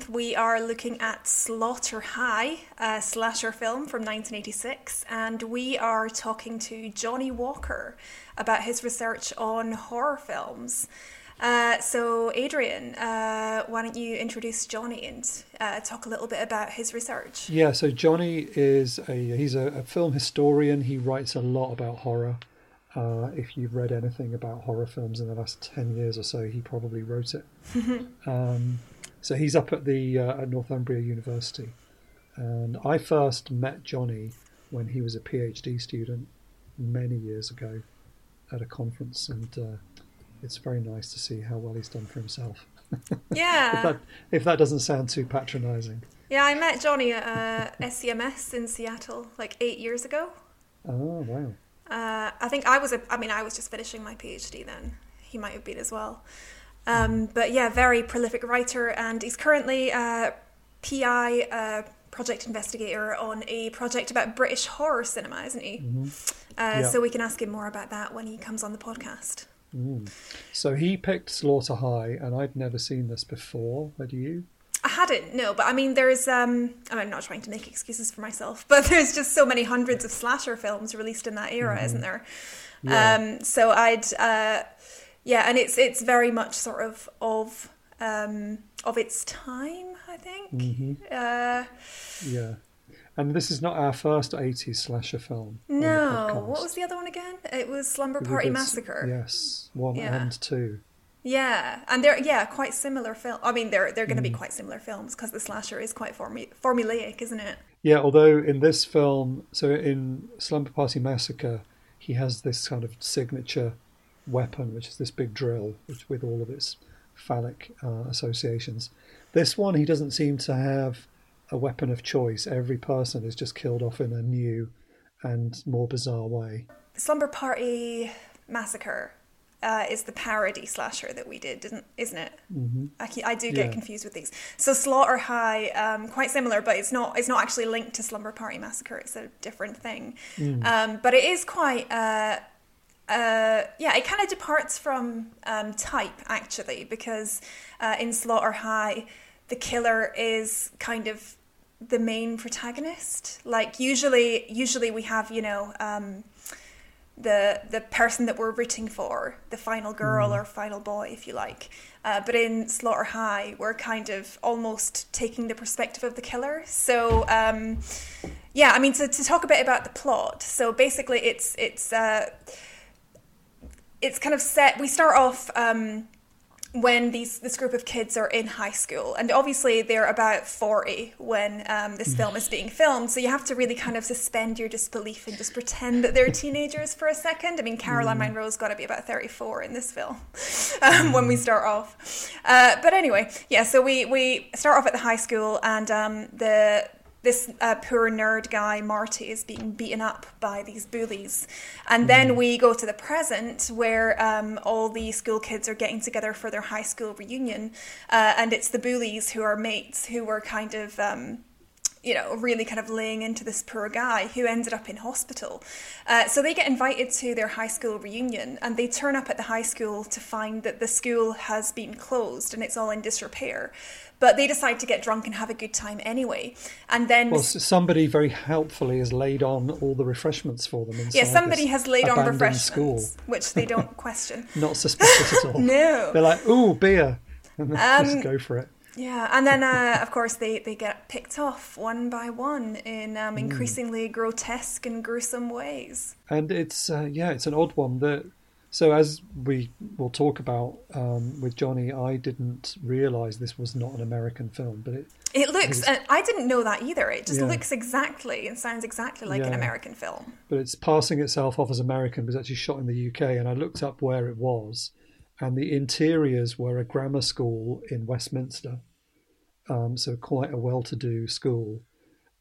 month we are looking at Slaughter High, a slasher film from 1986, and we are talking to Johnny Walker about his research on horror films. Uh, so, Adrian, uh, why don't you introduce Johnny and uh, talk a little bit about his research? Yeah, so Johnny is a he's a, a film historian. He writes a lot about horror. Uh, if you've read anything about horror films in the last 10 years or so, he probably wrote it. um, so he's up at the uh, at Northumbria University. And I first met Johnny when he was a PhD student many years ago at a conference. And uh, it's very nice to see how well he's done for himself. Yeah. if, that, if that doesn't sound too patronizing. Yeah, I met Johnny at uh, SCMS in Seattle like eight years ago. Oh, wow. Uh, I think I was a, I mean, I was just finishing my PhD then. He might have been as well. Um, but yeah, very prolific writer, and he's currently a PI, uh, project investigator on a project about British horror cinema, isn't he? Mm-hmm. Uh, Yeah. So we can ask him more about that when he comes on the podcast. So he picked Slaughter High, and I'd never seen this before. Had you? I hadn't, no, but I mean, there's, um, I'm not trying to make excuses for myself, but there's just so many hundreds of slasher films released in that era, isn't there? Mm-hmm. Yeah. Um, so I'd, uh, yeah, and it's it's very much sort of of um, of its time, I think. Mm-hmm. Uh, Yeah. And this is not our first 80s slasher film. no, what was the other one again? It was Slumber Party did s- Massacre. Yes, one Yeah. and two. Yeah, and they're yeah quite similar film. I mean, they're they're going Mm. to be quite similar films because the slasher is quite formu- formulaic, isn't it? Yeah, although in this film, so in Slumber Party Massacre, he has this kind of signature weapon, which is this big drill, which with all of its phallic uh, associations. This one, he doesn't seem to have a weapon of choice. Every person is just killed off in a new and more bizarre way. Slumber Party Massacre uh, is the parody slasher that we did, didn't, isn't it? Mm-hmm. I, I do get Yeah. confused with these. So Slaughter High, um, quite similar, but it's not. It's not actually linked to Slumber Party Massacre. It's a different thing. Um, but it is quite. Uh, uh, yeah, it kind of departs from um, type actually, because uh, in Slaughter High, the killer is kind of the main protagonist. Like usually, usually we have you know um, the the person that we're rooting for, the final girl or final boy, if you like. Uh, but in Slaughter High, we're kind of almost taking the perspective of the killer. So um, yeah, I mean to, to talk a bit about the plot. So basically, it's it's. It's kind of set. We start off um, when these this group of kids are in high school, and obviously they're about forty when um, this film is being filmed. So you have to really kind of suspend your disbelief and just pretend that they're teenagers for a second. I mean, Caroline Munro's got to be about thirty-four in this film um, when we start off. Uh, but anyway, yeah. So we we start off at the high school, and um, the this uh, poor nerd guy Marty is being beaten up by these bullies, and then we go to the present where um, all the school kids are getting together for their high school reunion, uh, and it's the bullies who are mates who were kind of. Um, you know, really kind of laying into this poor guy who ended up in hospital. Uh, so they get invited to their high school reunion and they turn up at the high school to find that the school has been closed and it's all in disrepair. But they decide to get drunk and have a good time anyway. And then Well, somebody very helpfully has laid on all the refreshments for them yeah, somebody has laid on refreshments, school. which they don't question. Not suspicious at all. No. They're like, ooh, beer. And they Um, just go for it. Yeah, and then uh, of course they, they get picked off one by one in um, increasingly grotesque and gruesome ways. And it's uh, yeah, it's an odd one. That so as we will talk about um, with Johnny, I didn't realise this was not an American film, but it It looks, and I didn't know that either. It just Yeah. looks exactly and sounds exactly like an American film. but it's passing itself off as American, but it's actually shot in the UK. And I looked up where it was, and the interiors were a grammar school in Westminster, um, so quite a well-to-do school,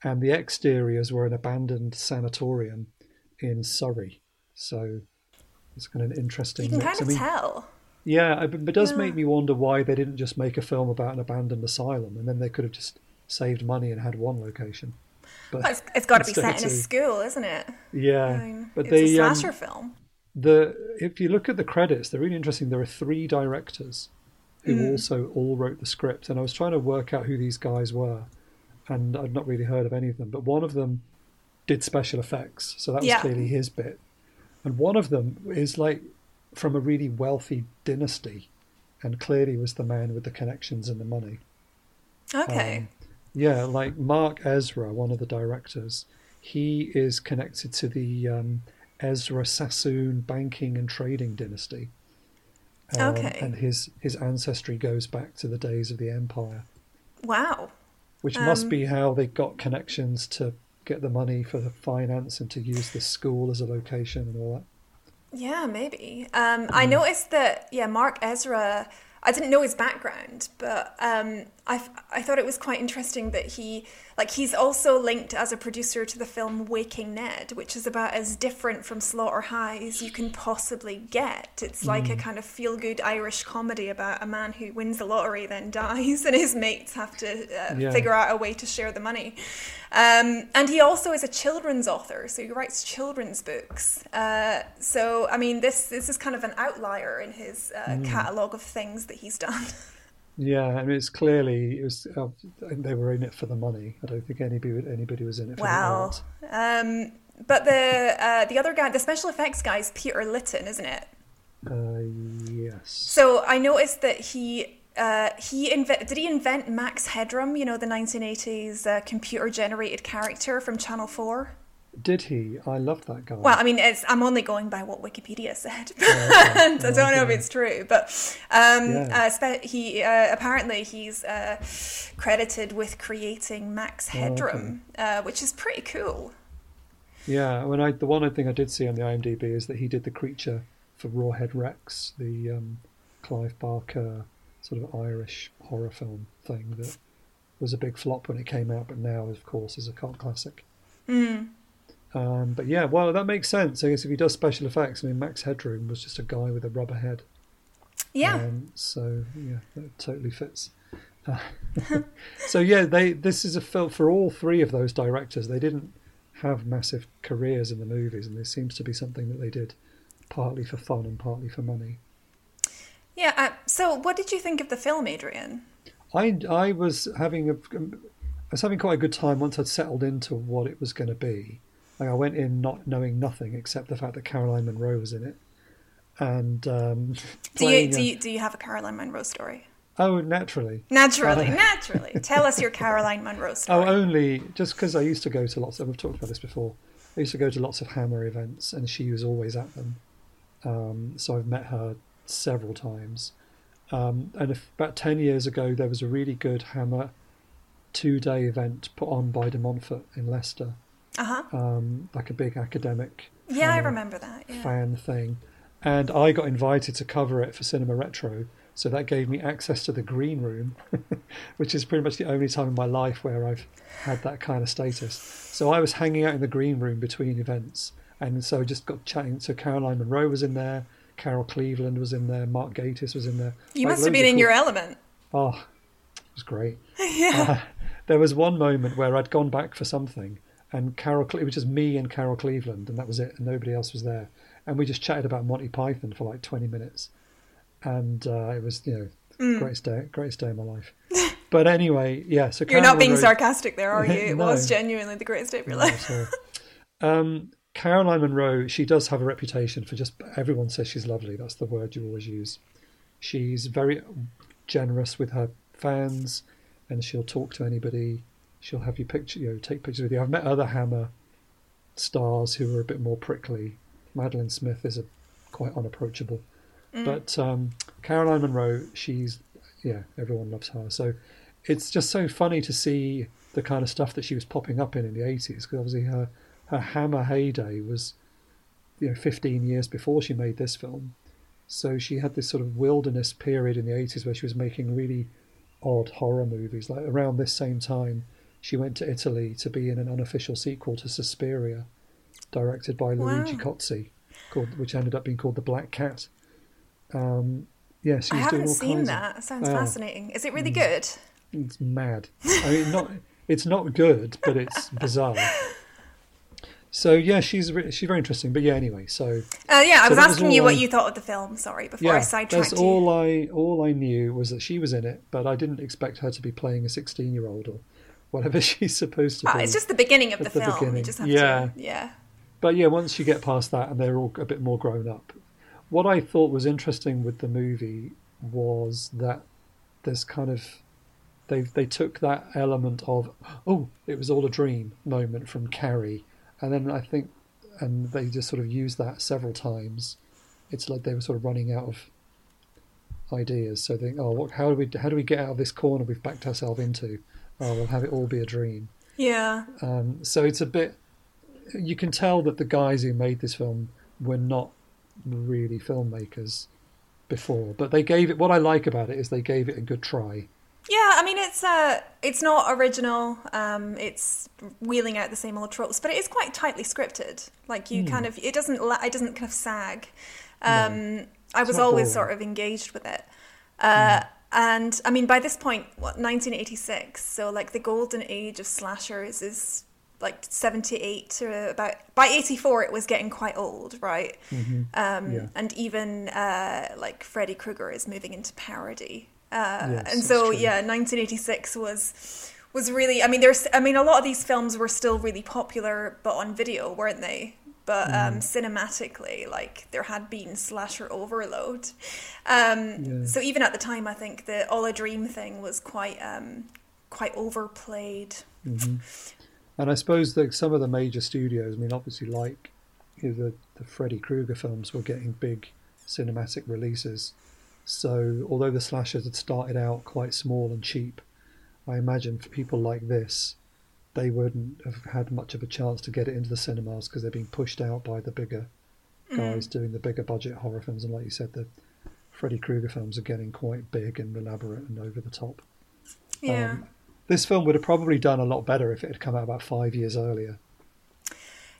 and the exteriors were an abandoned sanatorium in Surrey. So it's kind of an interesting. You can mix. kind I of mean, tell. Yeah, it- but it does Yeah. make me wonder why they didn't just make a film about an abandoned asylum, and then they could have just saved money and had one location. But Well, it's, it's got to be set in a school, isn't it? yeah, I mean, but it's they a um, film. the if you look at the credits, they're really interesting. There are three directors who mm. also all wrote the script. And I was trying to work out who these guys were, and I'd not really heard of any of them. But one of them did special effects, so that was yeah. clearly his bit. And one of them is like from a really wealthy dynasty, and clearly was the man with the connections and the money. Okay. Um, yeah, like Mark Ezra, one of the directors, he is connected to the um, Ezra Sassoon banking and trading dynasty. Um, okay. And his his ancestry goes back to the days of the empire. Wow. Which um, must be how they got connections to get the money for the finance and to use the school as a location and all that. Yeah, maybe. Um, I mm. noticed that yeah, Mark Ezra I didn't know his background, but um, I, I thought it was quite interesting that he, like, he's also linked as a producer to the film Waking Ned, which is about as different from Slaughter High as you can possibly get. It's like mm. a kind of feel good Irish comedy about a man who wins the lottery, then dies, and his mates have to uh, yeah. figure out a way to share the money. Um, and he also is a children's author, so he writes children's books. Uh, so, I mean, this, this is kind of an outlier in his uh, mm. catalogue of things that he's done. Yeah, I mean, it's clearly it was. Uh, they were in it for the money. I don't think anybody anybody was in it for wow. the art. Um, but the uh, the other guy, the special effects guy, is Peter Litten, isn't it? Uh, yes. So I noticed that he uh, he inve- did he invent Max Headroom? You know, the 1980s uh, computer generated character from Channel Four. Did he? I love that guy. Well, I mean, I'm only going by what Wikipedia said, oh, okay. and I don't know if it's true. But um, yeah. uh, he uh, apparently he's uh, credited with creating Max Headroom, oh, okay. Uh, which is pretty cool. Yeah, when I the one thing I did see on the IMDb is that he did the creature for Rawhead Rex, the um, Clive Barker sort of Irish horror film thing that was a big flop when it came out, but now, of course, is a cult classic. Mm. Um, but yeah, well, that makes sense. I guess if he does special effects, I mean, Max Headroom was just a guy with a rubber head. Yeah. Um, so yeah, that totally fits. So yeah, they this is a film for all three of those directors. They didn't have massive careers in the movies, and this seems to be something that they did partly for fun and partly for money. Yeah. Uh, so, what did you think of the film, Adrian? I I was having a I was having quite a good time once I'd settled into what it was going to be. Like I went in not knowing nothing except the fact that Caroline Munro was in it. And um, do you do you do you have a Caroline Munro story? Oh, naturally. Naturally, uh, naturally. Tell us your Caroline Munro oh, story. Oh, only just because I used to go to lots. Of, we've talked about this before. I used to go to lots of Hammer events, and she was always at them. Um, so I've met her several times. Um, and if, about ten years ago, there was a really good Hammer two-day event put on by De Montfort in Leicester, uh-huh. um, like a big academic. Yeah, I remember that. Yeah. Fan thing, and I got invited to cover it for Cinema Retro. So that gave me access to the green room, which is pretty much the only time in my life where I've had that kind of status. So I was hanging out in the green room between events, and so just got chatting. So Caroline Munro was in there, Carol Cleveland was in there, Mark Gatiss was in there. You like, must have been in cool... your element. Oh, it was great. yeah. Uh, there was one moment where I'd gone back for something, and Carol, it was just me and Carol Cleveland, and that was it, and nobody else was there. And we just chatted about Monty Python for like 20 minutes. And uh, it was, you know, mm. greatest day, greatest day of my life. But anyway, yeah. So you're not being wrote... sarcastic there, are you? It no. was genuinely the greatest day of your no, life. um, Caroline Munro, she does have a reputation for just everyone says she's lovely. That's the word you always use. She's very generous with her fans, and she'll talk to anybody she'll have you picture, you know, take pictures with you. I've met other Hammer stars who are a bit more prickly. Madeline Smith is a quite unapproachable, mm. but um, Caroline Munro, she's yeah, everyone loves her. So it's just so funny to see the kind of stuff that she was popping up in in the eighties because obviously her her Hammer heyday was you know 15 years before she made this film. So she had this sort of wilderness period in the 80s where she was making really odd horror movies. Like around this same time, she went to Italy to be in an unofficial sequel to Suspiria, directed by Luigi wow. Cozzi, called, which ended up being called The Black Cat. Um, yeah, I haven't seen that. Of, sounds oh, fascinating. Is it really mm, good? It's mad. I mean, not. It's not good, but it's bizarre. So yeah, she's re- she's very interesting. But yeah, anyway, so Uh, yeah, I So was that was asking you what I- you thought of the film. Sorry, before I yeah, sidetracked that's you. all I all I knew was that she was in it, but I didn't expect her to be playing a sixteen year old or whatever she's supposed to Ah, be. it's just the beginning of the the film. Beginning. just have Yeah. to, yeah. But yeah, once you get past that and they're all a bit more grown up. What I thought was interesting with the movie was that there's kind of they they took that element of oh it was all a dream moment from Carrie, and then I think and they just sort of used that several times. It's like they were sort of running out of ideas. So they think oh what, how do we how do we get out of this corner we've backed ourselves into? Oh we'll have it all be a dream. Yeah. Um, so it's a bit. You can tell that the guys who made this film were not really filmmakers before, but they gave it. What I like about it is they gave it a good try. Yeah, I mean it's uh it's not original. Um, it's wheeling out the same old tropes, but it is quite tightly scripted. Like you kind of it doesn't la- it doesn't kind of sag. Um, I was always boring. sort of engaged with it. Uh, Hmm. And I mean, by this point, what 1986? So like the golden age of slashers is like 78 to about by 84 it was getting quite old right? Um Yeah. and even uh like freddy krueger is moving into parody. Uh Yes, and so yeah 1986 was was really i mean there's i mean a lot of these films were still really popular but on video weren't they but Mm. um cinematically like there had been slasher overload um Yeah. so even at the time i think the all a dream thing was quite um quite overplayed And I suppose that some of the major studios, I mean, obviously, like you know, the the Freddy Krueger films, were getting big cinematic releases. So although the slashers had started out quite small and cheap, I imagine for people like this, they wouldn't have had much of a chance to get it into the cinemas because they're being pushed out by the bigger guys doing the bigger budget horror films. And like you said, the Freddy Krueger films are getting quite big and elaborate and over the top. yeah Um, this film would have probably done a lot better if it had come out about five years earlier.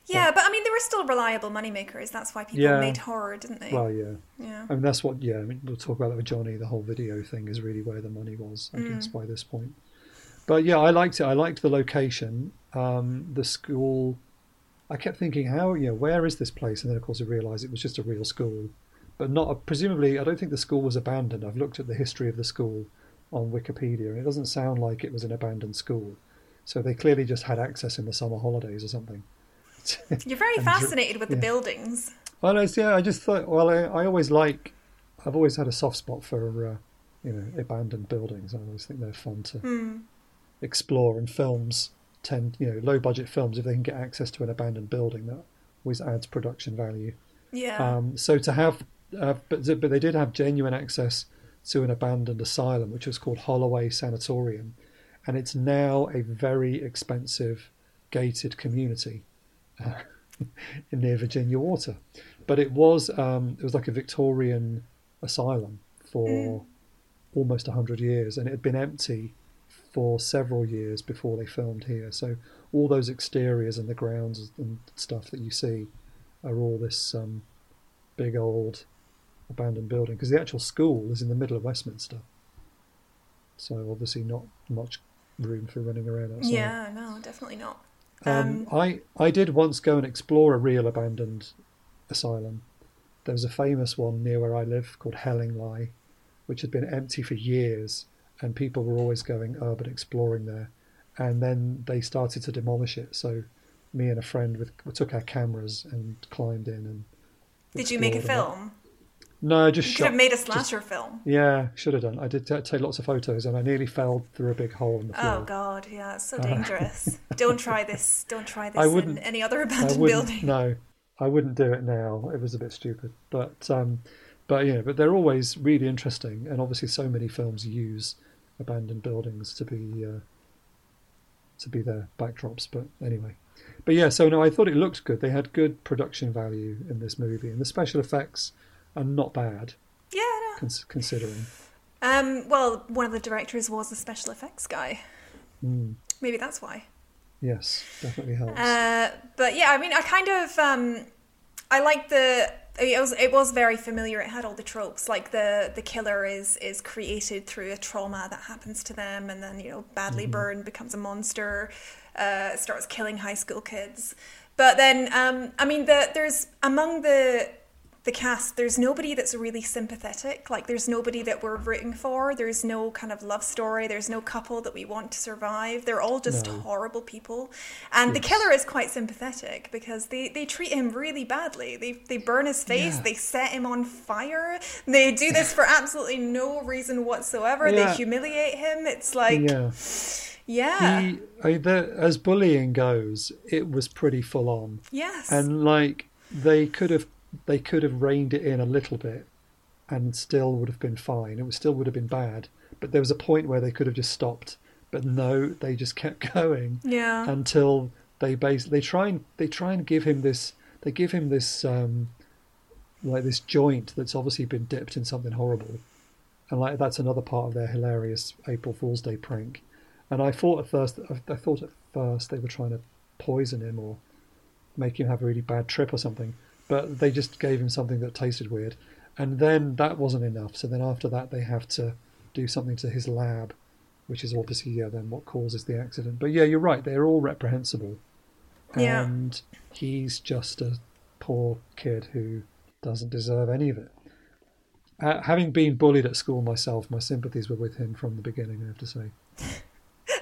Yeah, but I mean, they were still reliable moneymakers. That's why people Yeah. made horror, didn't they? Well, yeah. yeah. I mean, that's what, yeah, I mean, we'll talk about that with Johnny. The whole video thing is really where the money was, I guess, by this point. But yeah, I liked it. I liked the location, um, the school. I kept thinking, how, you know, where is this place? And then, of course, I realised it was just a real school. But not, presumably, I don't think the school was abandoned. I've looked at the history of the school on Wikipedia, and it doesn't sound like it was an abandoned school. So they clearly just had access in the summer holidays or something. You're very fascinated with the yeah. buildings. Well, it's, yeah, I just thought. Well, I, I always like. I've always had a soft spot for, uh, you know, abandoned buildings. I always think they're fun to Hmm. Explore. And films tend, you know, low budget films if they can get access to an abandoned building, that always adds production value. Yeah. Um, so to have, uh, but but they did have genuine access to an abandoned asylum, which was called Holloway Sanatorium, and it's now a very expensive gated community uh, near Virginia Water. But it was um, it was like a Victorian asylum for almost hundred years, and it had been empty for several years before they filmed here. So all those exteriors and the grounds and stuff that you see are all this um, big old abandoned building because the actual school is in the middle of Westminster. So obviously not much room for running around outside. yeah, no, definitely not. Um, I I did once go and explore a real abandoned asylum. There was a famous one near where I live called Hellingly, which had been empty for years, and people were always going urban exploring there. And then they started to demolish it. So me and a friend with, we took our cameras and climbed in and. Did you make a it. film? No, just You shot. could have made a just- slasher film. yeah, should have done. I did t- take lots of photos, and I nearly fell through a big hole in the floor. Oh God, yeah, it's so dangerous. Don't try this. Don't try this Uh, I in wouldn't- any other abandoned building. No, I wouldn't do it now. It was a bit stupid, but um, but yeah, but they're always really interesting, and obviously, so many films use abandoned buildings to be uh, to be their backdrops. But anyway, but yeah, so no, I thought it looked good. They had good production value in this movie, and the special effects are not bad Yeah, no. cons- considering. Um, well, one of the directors was a special effects guy. Mm, Maybe that's why. yes, definitely helps. Uh, but yeah, I mean, I kind of um, I like the. It was it was very familiar. It had all the tropes, like the the killer is is created through a trauma that happens to them, and then you know badly burned becomes a monster, uh, starts killing high school kids. But then, um, I mean, the, there's among the the cast, there's nobody that's really sympathetic. Like, there's nobody that we're rooting for. There's no kind of love story. There's no couple that we want to survive. They're all just No. horrible people. And the killer is quite sympathetic because they, they treat him really badly. They, they burn his face, Yeah. they set him on fire. They do this for absolutely no reason whatsoever. Yeah. They humiliate him. It's like, yeah. yeah, He, I, the, as bullying goes, it was pretty full on, yes. and like they could have they could have reined it in a little bit, and still would have been fine. It was still would have been bad, but there was a point where they could have just stopped. But no, they just kept going yeah. until they base they try and they try and give him this they give him this um like this joint that's obviously been dipped in something horrible and like that's another part of their hilarious april fool's day prank and i thought at first i, I thought at first they were trying to poison him or make him have a really bad trip or something but they just gave him something that tasted weird. And then that wasn't enough. So then after that they have to do something to his lab which is obviously yeah then what causes the accident. But yeah you're right. They're all reprehensible. Yeah. and he's just a poor kid who doesn't deserve any of it. Uh, having been bullied at school myself my sympathies were with him from the beginning i have to say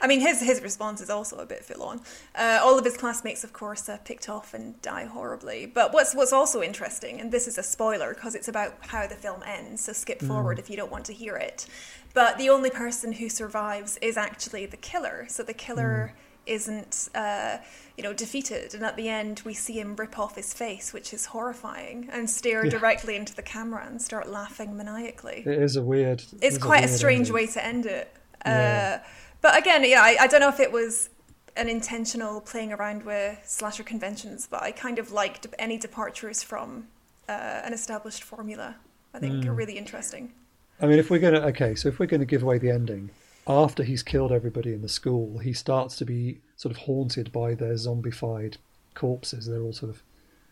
mean, his his response is also a bit full on. Uh, all of his classmates, of course, are picked off and die horribly. But what's what's also interesting, and this is a spoiler because it's about how the film ends, so skip forward if you don't want to hear it. But the only person who survives is actually the killer. So the killer isn't, uh, you know, defeated, and at the end we see him rip off his face, which is horrifying, and stare Yeah. directly into the camera and start laughing maniacally it is a weird it's quite a, weird strange ending. way to end it. Yeah. But again, yeah, I, I don't know if it was an intentional playing around with slasher conventions, but I kind of liked any departures from uh, an established formula. I think Hmm. are really interesting. I mean, if we're gonna okay, so if we're gonna give away the ending, after he's killed everybody in the school, he starts to be sort of haunted by their zombified corpses. They're all sort of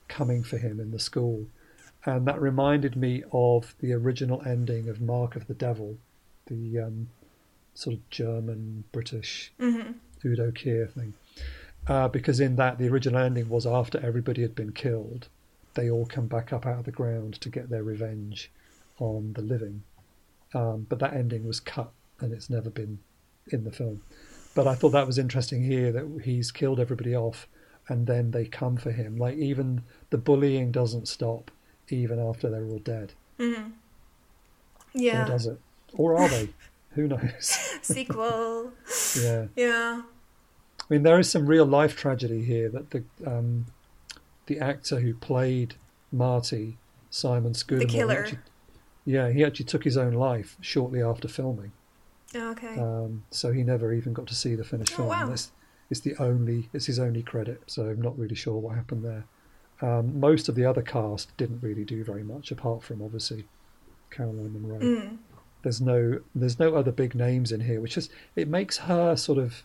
coming for him in the school, and that reminded me of the original ending of Mark of the Devil, the um, sort of German British Udo Kier thing. Uh, because in that, the original ending was after everybody had been killed, they all come back up out of the ground to get their revenge on the living. Um, but that ending was cut and it's never been in the film. But I thought that was interesting here that he's killed everybody off and then they come for him. Like even the bullying doesn't stop even after they're all dead. Or Yeah. does it? Or are they? Who knows? Sequel. yeah. Yeah. I mean, there is some real life tragedy here that the um, the actor who played Marty, Simon Scudamore, killer. actually- yeah, he actually took his own life shortly after filming, Okay. um, so he never even got to see the finished Oh, film. wow. This it's the only it's his only credit, so I'm not really sure what happened there. Um, most of the other cast didn't really do very much, apart from obviously Caroline Munro. Mm. There's no there's no other big names in here, which is it makes her sort of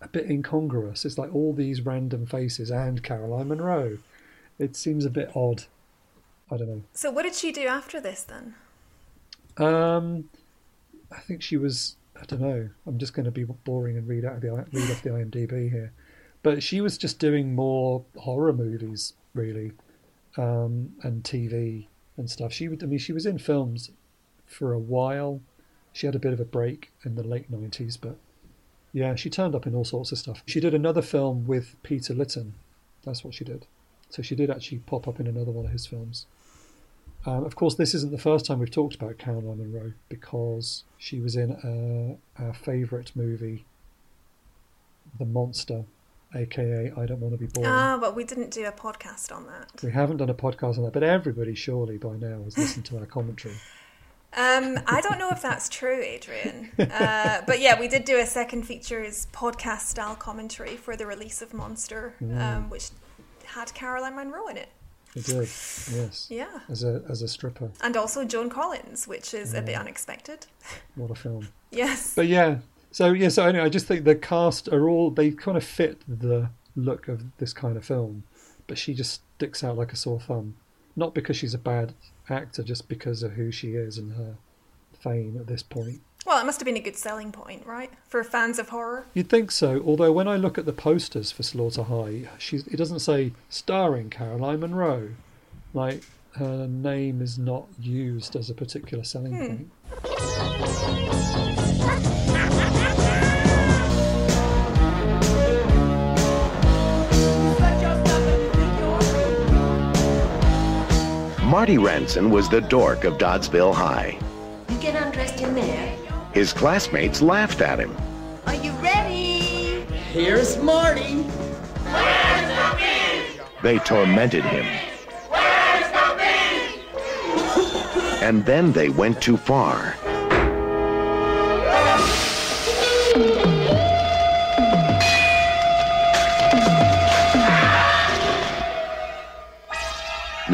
a bit incongruous. It's like all these random faces and Caroline Munro. It seems a bit odd. I don't know. So what did she do after this then? Um, I think she was. I don't know. I'm just going to be boring and read out of the read off the IMDb here, but she was just doing more horror movies, really, um, and TV and stuff. She would. I mean, she was in films for a while. She had a bit of a break in the late '90s, but yeah, she turned up in all sorts of stuff. She did another film with Peter Litten. That's what she did. So she did actually pop up in another one of his films. Um, of course, this isn't the first time we've talked about Caroline Munro because she was in uh, our favourite movie, The Monster, aka I Don't Want to Be Born. Ah, but we didn't do a podcast on that. we haven't done a podcast on that, but everybody surely by now has listened to our commentary. Um, I don't know if that's true, Adrian. Uh, but yeah, we did do a second features podcast style commentary for the release of Monster, um, which had Caroline Munro in it. We did, yes, Yeah. as a as a stripper. And also Joan Collins, which is a bit unexpected. What a film! Yes. But yeah, so yeah, so anyway, I just think the cast are all they kind of fit the look of this kind of film, but she just sticks out like a sore thumb. Not because she's a bad actor, just because of who she is and her fame at this point. Well, it must have been a good selling point, right, for fans of horror. You'd think so. Although when I look at the posters for Slaughter High, she's, it doesn't say starring Caroline Munro. Like her name is not used as a particular selling hmm. point. Marty Rantzen was the dork of Doddsville High. You get undressed in there. His classmates laughed at him. Are you ready? Here's Marty. Where's the bee? They tormented him. Where's the bee? and then they went too far.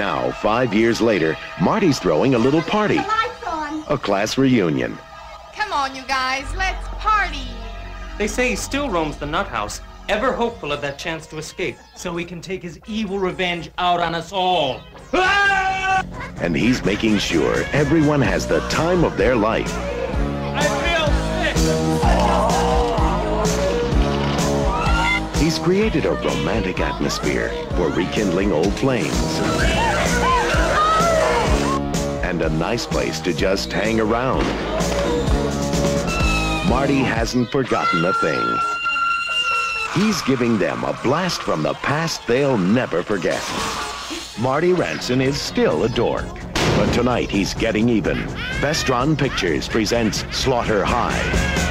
Now, five years later, Marty's throwing a little party. A class reunion. Come on, you guys, let's party. They say he still roams the nut house, ever hopeful of that chance to escape, so he can take his evil revenge out on us all. Ah! And he's making sure everyone has the time of their life. He's created a romantic atmosphere for rekindling old flames a nice place to just hang around. Marty hasn't forgotten a thing. He's giving them a blast from the past they'll never forget. Marty Rantzen is still a dork, but tonight he's getting even. Vestron Pictures presents Slaughter High.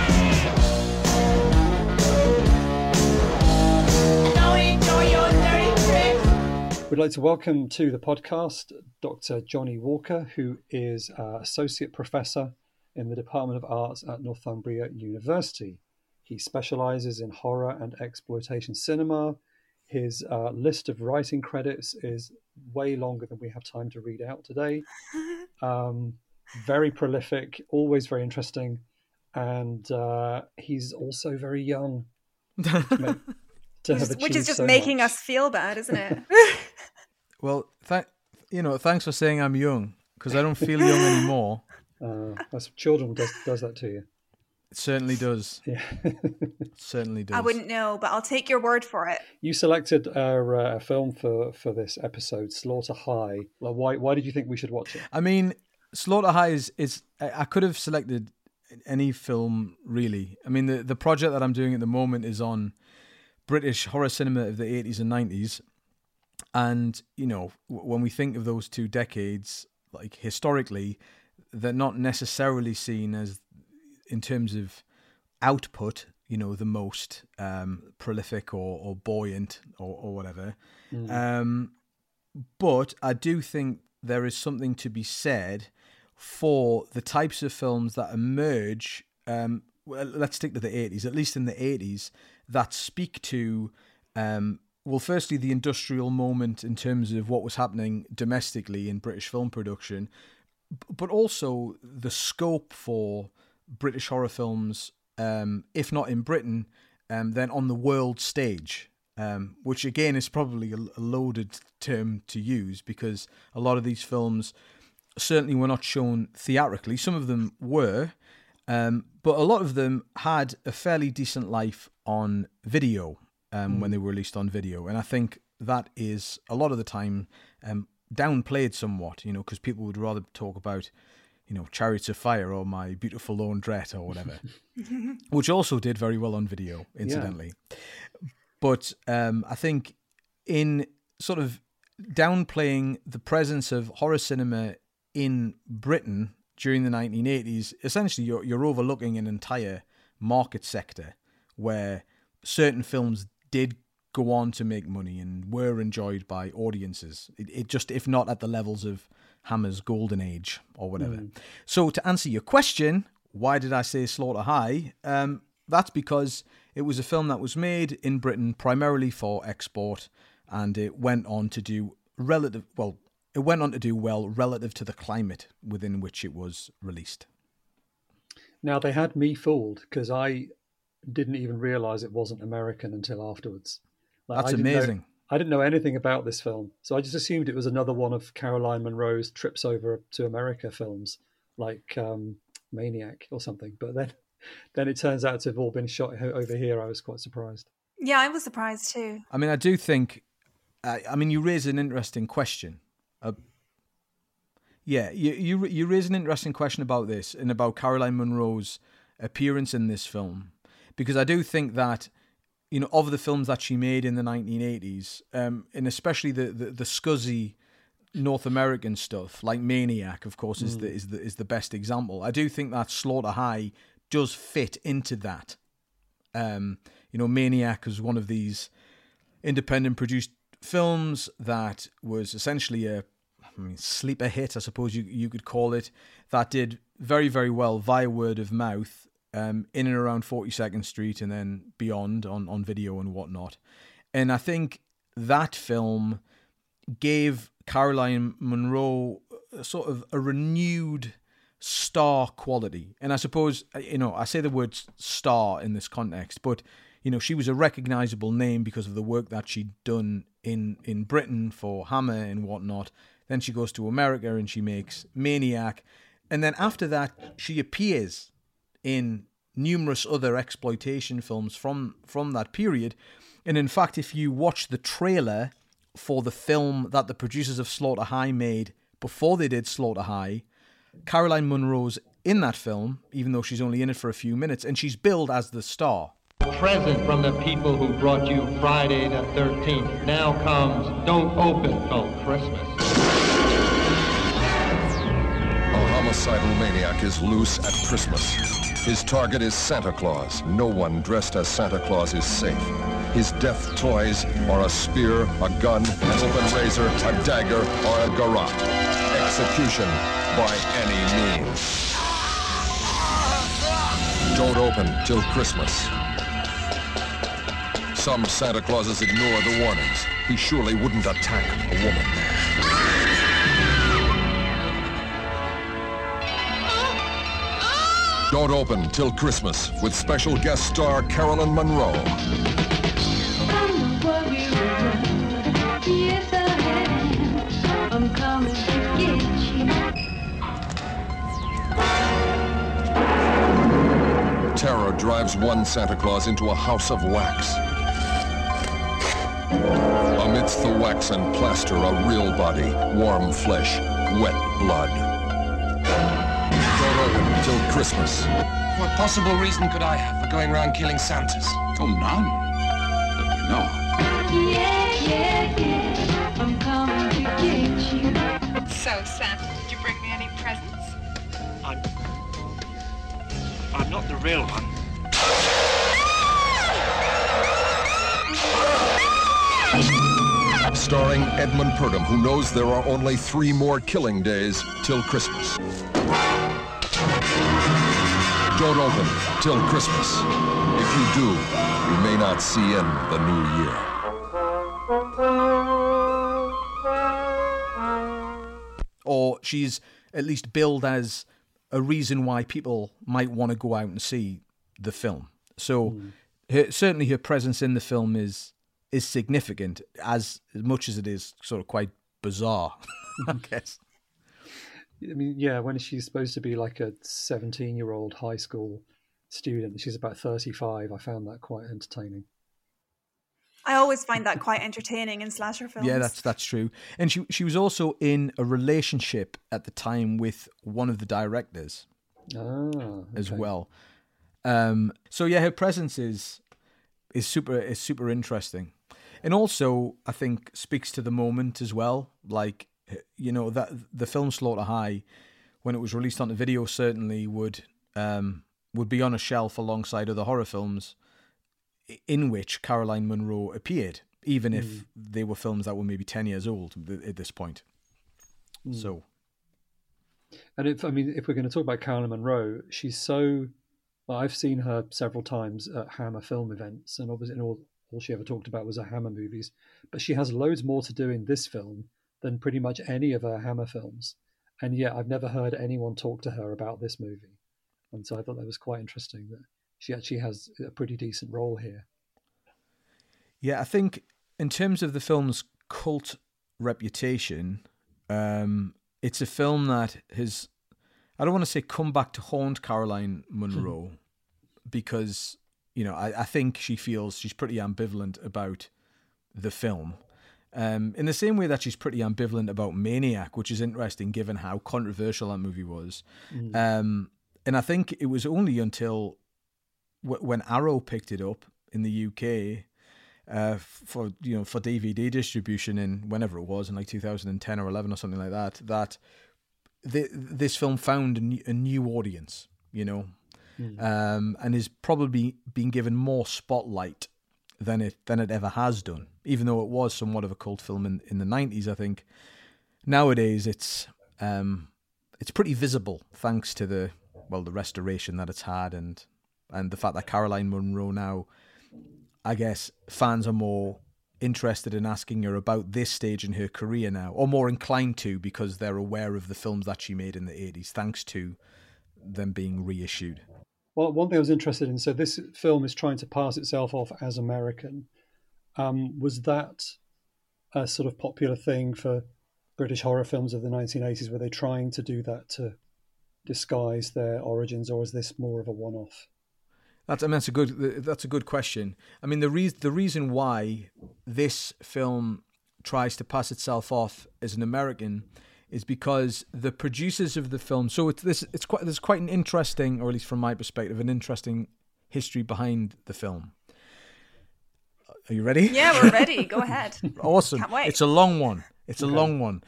We'd like to welcome to the podcast Dr. Johnny Walker, who is uh, Associate Professor in the Department of Arts at Northumbria University. He specializes in horror and exploitation cinema. His uh, list of writing credits is way longer than we have time to read out today. Um, very prolific, always very interesting, and uh, he's also very young. which, is, which is just so making much. us feel bad, isn't it? well, th- you know, thanks for saying I'm young because I don't feel young anymore. Uh, that's children does does that to you. It certainly does. Yeah, certainly does. I wouldn't know, but I'll take your word for it. You selected a, uh, film for for this episode, Slaughter High. Well, why why did you think we should watch it? I mean, Slaughter High is is I could have selected any film really. I mean, the the project that I'm doing at the moment is on British horror cinema of the 80s and 90s. And, you know, when we think of those two decades, like historically, they're not necessarily seen as, in terms of output, you know, the most um, prolific or, or buoyant or, or whatever. Mm. Um, but I do think there is something to be said for the types of films that emerge. Um, well, let's stick to the 80s, at least in the 80s, that speak to um, well, firstly, the industrial moment in terms of what was happening domestically in British film production, but also the scope for British horror films, um, if not in Britain, um, then on the world stage. Um, which again is probably a, loaded term to use because a lot of these films certainly were not shown theatrically. Some of them were, um, but a lot of them had a fairly decent life on video um, mm. when they were released on video. And I think that is a lot of the time um, downplayed somewhat, you know, because people would rather talk about, you know, Chariots of Fire or My Beautiful Laundrette or whatever, which also did very well on video, incidentally. Yeah. But um, I think in sort of downplaying the presence of horror cinema in Britain during the 1980s, essentially you're, you're overlooking an entire market sector where certain films did go on to make money and were enjoyed by audiences. It, it just, if not at the levels of Hammer's golden age or whatever. Mm. So to answer your question, why did I say Slaughter High? Um, that's because it was a film that was made in Britain primarily for export, and it went on to do relative well it went on to do well relative to the climate within which it was released. Now they had me fooled because I didn't even realize it wasn't American until afterwards. Like, That's I amazing. Know, I didn't know anything about this film, so I just assumed it was another one of Caroline Munro's trips over to America films, like um, Maniac or something. But then, then it turns out to have all been shot over here. I was quite surprised. Yeah, I was surprised too. I mean, I do think. I, I mean, you raise an interesting question. Uh, yeah, you, you you raise an interesting question about this and about Caroline Munro's appearance in this film, because I do think that you know of the films that she made in the 1980s, um, and especially the, the the scuzzy North American stuff, like Maniac, of course, is mm. the is the is the best example. I do think that Slaughter High does fit into that. Um, you know, Maniac was one of these independent produced films that was essentially a I mean, sleeper hit, I suppose you you could call it, that did very very well via word of mouth um, in and around Forty Second Street and then beyond on on video and whatnot. And I think that film gave Caroline Munro sort of a renewed star quality. And I suppose, you know, I say the word star in this context, but, you know, she was a recognizable name because of the work that she'd done in, in Britain for Hammer and whatnot. Then she goes to America and she makes Maniac. And then after that, she appears in numerous other exploitation films from, from that period. And in fact, if you watch the trailer for the film that the producers of Slaughter High made before they did Slaughter High. Caroline Munro's in that film, even though she's only in it for a few minutes, and she's billed as the star. Present from the people who brought you Friday the 13th. Now comes Don't Open Till Christmas. A homicidal maniac is loose at Christmas. His target is Santa Claus. No one dressed as Santa Claus is safe. His death toys are a spear, a gun, an open razor, a dagger, or a garrote. Execution by any means. Don't open till Christmas. Some Santa Clauses ignore the warnings. He surely wouldn't attack a woman. Don't open till Christmas with special guest star Caroline Munro. Terror drives one Santa Claus into a house of wax. Amidst the wax and plaster, a real body, warm flesh, wet blood. Don't till Christmas. What possible reason could I have for going around killing Santas? Oh, none. That we know of. Yeah, yeah, yeah. I'm coming to get you. So, Santa, did you bring me any presents? I'm... I'm not the real one. Starring Edmund Purdom, who knows there are only three more killing days till Christmas. Don't open till Christmas. If you do, you may not see in the new year. Or she's at least billed as a reason why people might want to go out and see the film. So mm. her, certainly her presence in the film is is significant as, as much as it is sort of quite bizarre, I guess. I mean, yeah, when she's supposed to be like a 17 year old high school student, she's about 35. I found that quite entertaining. I always find that quite entertaining in slasher films. Yeah, that's that's true. And she she was also in a relationship at the time with one of the directors. Ah, okay. as well. Um, so yeah, her presence is is super is super interesting, and also I think speaks to the moment as well. Like you know that the film Slaughter High, when it was released on the video, certainly would um, would be on a shelf alongside other horror films, in which Caroline Munro appeared, even if mm. they were films that were maybe ten years old at this point. Mm. So. And if I mean, if we're going to talk about Caroline Munro, she's so well, I've seen her several times at Hammer film events, and obviously, all, all she ever talked about was her Hammer movies. But she has loads more to do in this film than pretty much any of her Hammer films. And yet, I've never heard anyone talk to her about this movie. And so I thought that was quite interesting that she actually has a pretty decent role here. Yeah, I think in terms of the film's cult reputation, um, it's a film that has I don't want to say come back to haunt Caroline Munro because you know I, I think she feels she's pretty ambivalent about the film. Um, in the same way that she's pretty ambivalent about Maniac, which is interesting given how controversial that movie was. Mm. Um, and I think it was only until w- when Arrow picked it up in the UK uh, for you know for DVD distribution in whenever it was in like 2010 or 11 or something like that that this film found a new, a new audience, you know, Mm. um, and is probably been given more spotlight than it than it ever has done. Even though it was somewhat of a cult film in, in the 90s, I think nowadays it's um, it's pretty visible thanks to the well the restoration that it's had and and the fact that Caroline Munro now, I guess fans are more interested in asking her about this stage in her career now, or more inclined to because they're aware of the films that she made in the 80s, thanks to them being reissued. Well, one thing I was interested in. So this film is trying to pass itself off as American. Um, was that a sort of popular thing for British horror films of the 1980s? Were they trying to do that to disguise their origins, or is this more of a one-off? That's I mean that's a good that's a good question. I mean the reason the reason why this film tries to pass itself off as an American is because the producers of the film. So it's this it's quite there's quite an interesting, or at least from my perspective, an interesting history behind the film. Are you ready? Yeah, we're ready. Go ahead. awesome. Can't wait. It's a long one. It's a long one.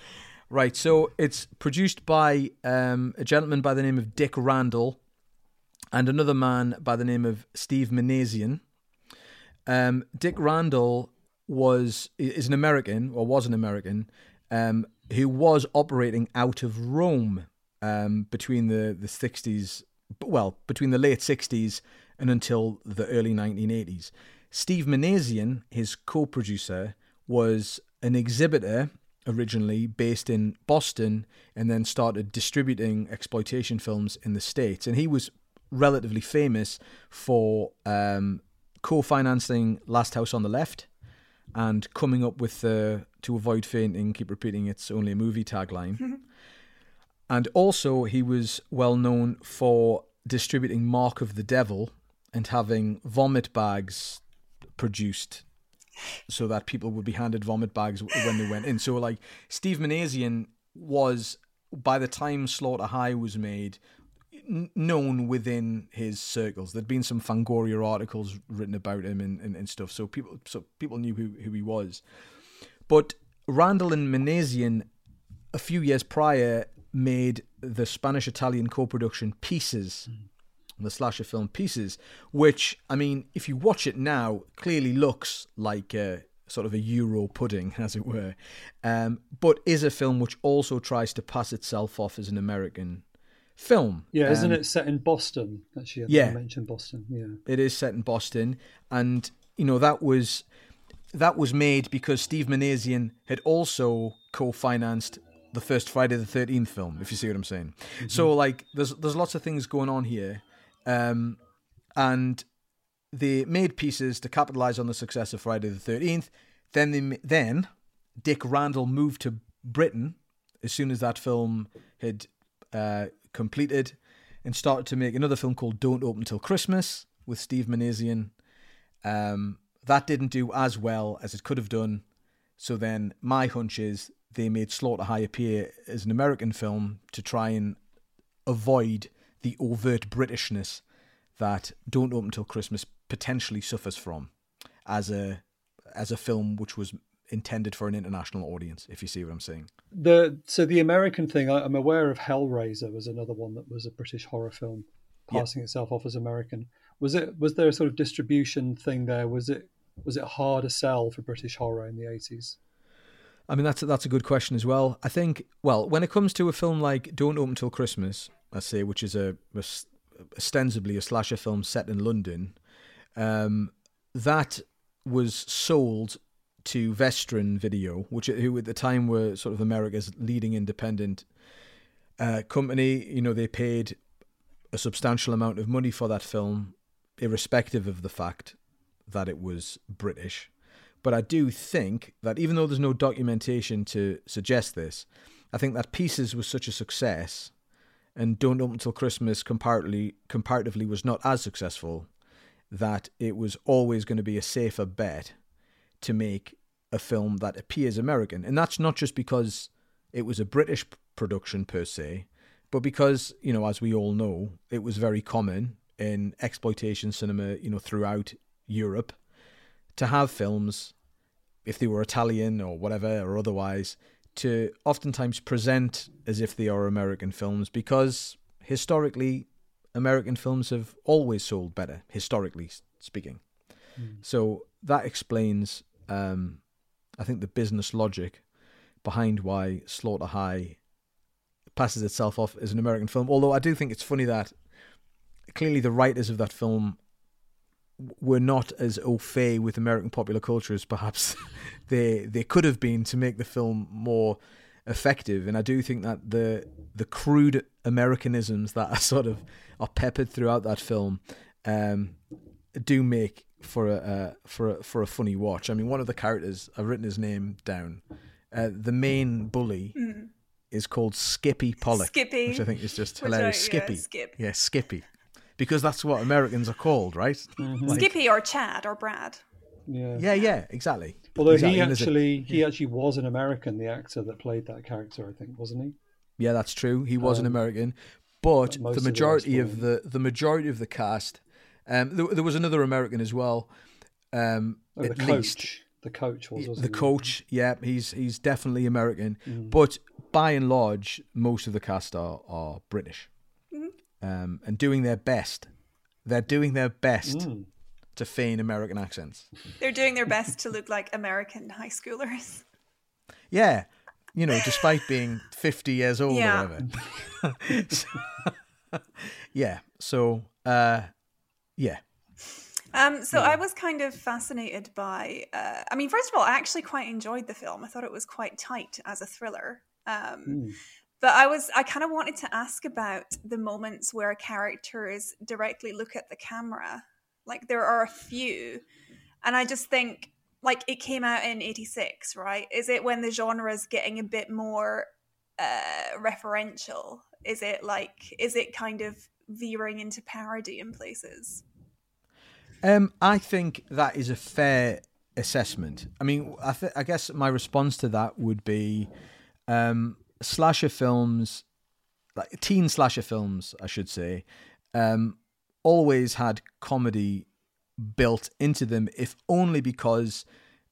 Right. So it's produced by um, a gentleman by the name of Dick Randall and another man by the name of Steve Minasian. Um, Dick Randall was is an American or was an American um, who was operating out of Rome um, between the the sixties, well, between the late sixties and until the early nineteen eighties. Steve Minasian, his co-producer, was an exhibitor originally based in Boston and then started distributing exploitation films in the States. And he was relatively famous for um, co-financing Last House on the Left and coming up with the to avoid fainting, keep repeating it's only a movie tagline. and also he was well known for distributing Mark of the Devil and having vomit bags produced so that people would be handed vomit bags when they went in. So like Steve Minasian was by the time Slaughter High was made known within his circles. There'd been some Fangoria articles written about him and, and, and stuff. So people so people knew who, who he was. But Randall and Minasian a few years prior made the Spanish Italian co production Pieces the slasher film Pieces, which I mean, if you watch it now, clearly looks like a sort of a Euro pudding, as it were, um, but is a film which also tries to pass itself off as an American film. Yeah, isn't Um, it set in Boston? Actually, I yeah. Mentioned Boston. Yeah. It is set in Boston, and you know that was that was made because Steve Minasian had also co-financed the first Friday the Thirteenth film. If you see what I'm saying. So like, there's there's lots of things going on here, um, and they made pieces to capitalize on the success of Friday the Thirteenth. Then they then Dick Randall moved to Britain as soon as that film had uh, completed and started to make another film called Don't Open Till Christmas with Steve Minasian. Um, that didn't do as well as it could have done. So then my hunch is they made Slaughter High appear as an American film to try and avoid the overt Britishness that Don't Open Till Christmas potentially suffers from as a as a film which was intended for an international audience, if you see what I'm saying. The so the American thing, I, I'm aware of Hellraiser was another one that was a British horror film, Yeah. passing itself off as American. Was it? Was there a sort of distribution thing there? Was it? Was it hard to sell for British horror in the 80s? I mean, that's a, that's a good question as well. I think, well, when it comes to a film like Don't Open Till Christmas, let's say, which is a ostensibly a slasher film set in London, um, that was sold to Vestron Video, which who at the time were sort of America's leading independent uh, company. You know, they paid a substantial amount of money for that film, irrespective of the fact that it was British. But I do think that even though there's no documentation to suggest this, I think that Pieces was such a success and Don't Open Till Christmas comparatively comparatively was not as successful, that it was always going to be a safer bet to make a film that appears American, and that's not just because it was a British production per se, but because you know, as we all know, it was very common in exploitation cinema, you know, throughout Europe, to have films, if they were Italian or whatever or otherwise, to oftentimes present as if they are American films because historically, American films have always sold better, historically speaking. Hmm. So that explains, um, I think, the business logic behind why Slaughter High passes itself off as an American film. Although I do think it's funny that clearly the writers of that film were not as au fait with American popular culture as perhaps they they could have been to make the film more effective. And I do think that the the crude Americanisms that are sort of are peppered throughout that film um, do make for a uh, for a, for a funny watch. I mean, one of the characters I've written his name down. Uh, the main bully Mm. is called Skippy Pollock, Skippy. which I think is just Which hilarious. I- yeah, Skippy, Skip. yeah, Skippy, because that's what Americans are called, right? Like- Skippy or Chad or Brad. Yeah. yeah, yeah, exactly. Although Exactly, he and a- actually he actually was an American, the actor that played that character, I think, wasn't he? Yeah, that's true. He was an Um, American, but most the of the majority rest of the the majority of the cast, um, there, there was another American as well. Um, Oh, the at coach. least The coach was wasn't the he? coach. Yeah, he's he's definitely American, Mm. but by and large, most of the cast are are British, um, and doing their best. They're doing their best Mm. to feign American accents. They're doing their best to look like American high schoolers. Yeah, you know, despite being fifty years old Yeah. or whatever. So- yeah. So, uh, yeah. Um, so I was kind of fascinated by. Uh, I mean, first of all, I actually quite enjoyed the film. I thought it was quite tight as a thriller. Um, But I was, I kind of wanted to ask about the moments where characters directly look at the camera. Like there are a few, and I just think, like it came out in '86, right? Is it when the genre is getting a bit more uh, referential? Is it like, is it kind of veering into parody in places? Um, I think that is a fair assessment. I mean, I, th- I guess my response to that would be um, slasher films, like teen slasher films, I should say, um, always had comedy built into them, if only because,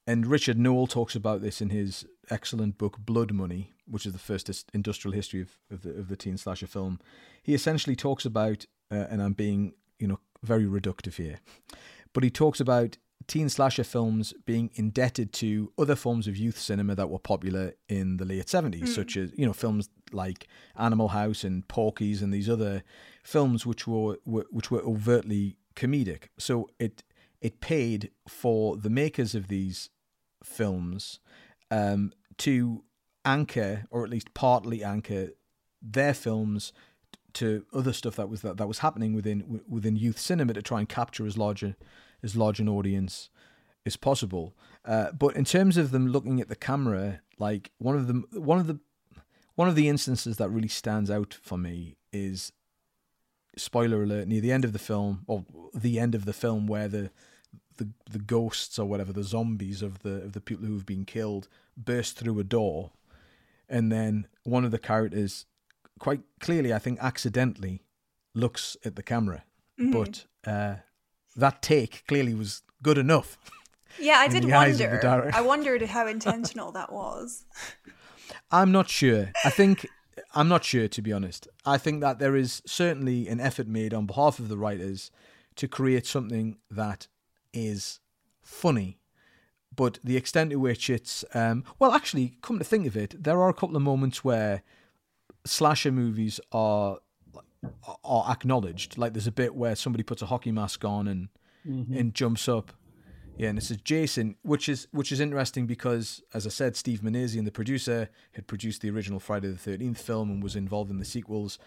and Richard Nowell talks about this in his excellent book Blood Money, which is the first industrial history of, of the of the teen slasher film. He essentially talks about, uh, and I'm being you know very reductive here, but he talks about teen slasher films being indebted to other forms of youth cinema that were popular in the late 70s, Mm. such as you know films like Animal House and Porky's and these other films which were, were which were overtly comedic. So it it paid for the makers of these films um, to anchor, or at least partly anchor, their films to other stuff that was that, that was happening within within youth cinema to try and capture as large a, as large an audience as possible. Uh, but in terms of them looking at the camera, like one of the one of the one of the instances that really stands out for me is spoiler alert near the end of the film or the end of the film where the the the ghosts or whatever the zombies of the of the people who have been killed burst through a door and then one of the characters quite clearly i think accidentally looks at the camera Mhm. but uh that take clearly was good enough Yeah, I did the eyes of the wonder. I wondered how intentional that was. I'm not sure. I think I'm not sure to be honest. I think that there is certainly an effort made on behalf of the writers to create something that is funny, but the extent to which it's um, well, actually, come to think of it, there are a couple of moments where slasher movies are are acknowledged. Like there's a bit where somebody puts a hockey mask on and Mhm. and jumps up. Yeah, and it says Jason, which is which is interesting because, as I said, Steve Minasian, the producer, had produced the original Friday the Thirteenth film and was involved in the sequels.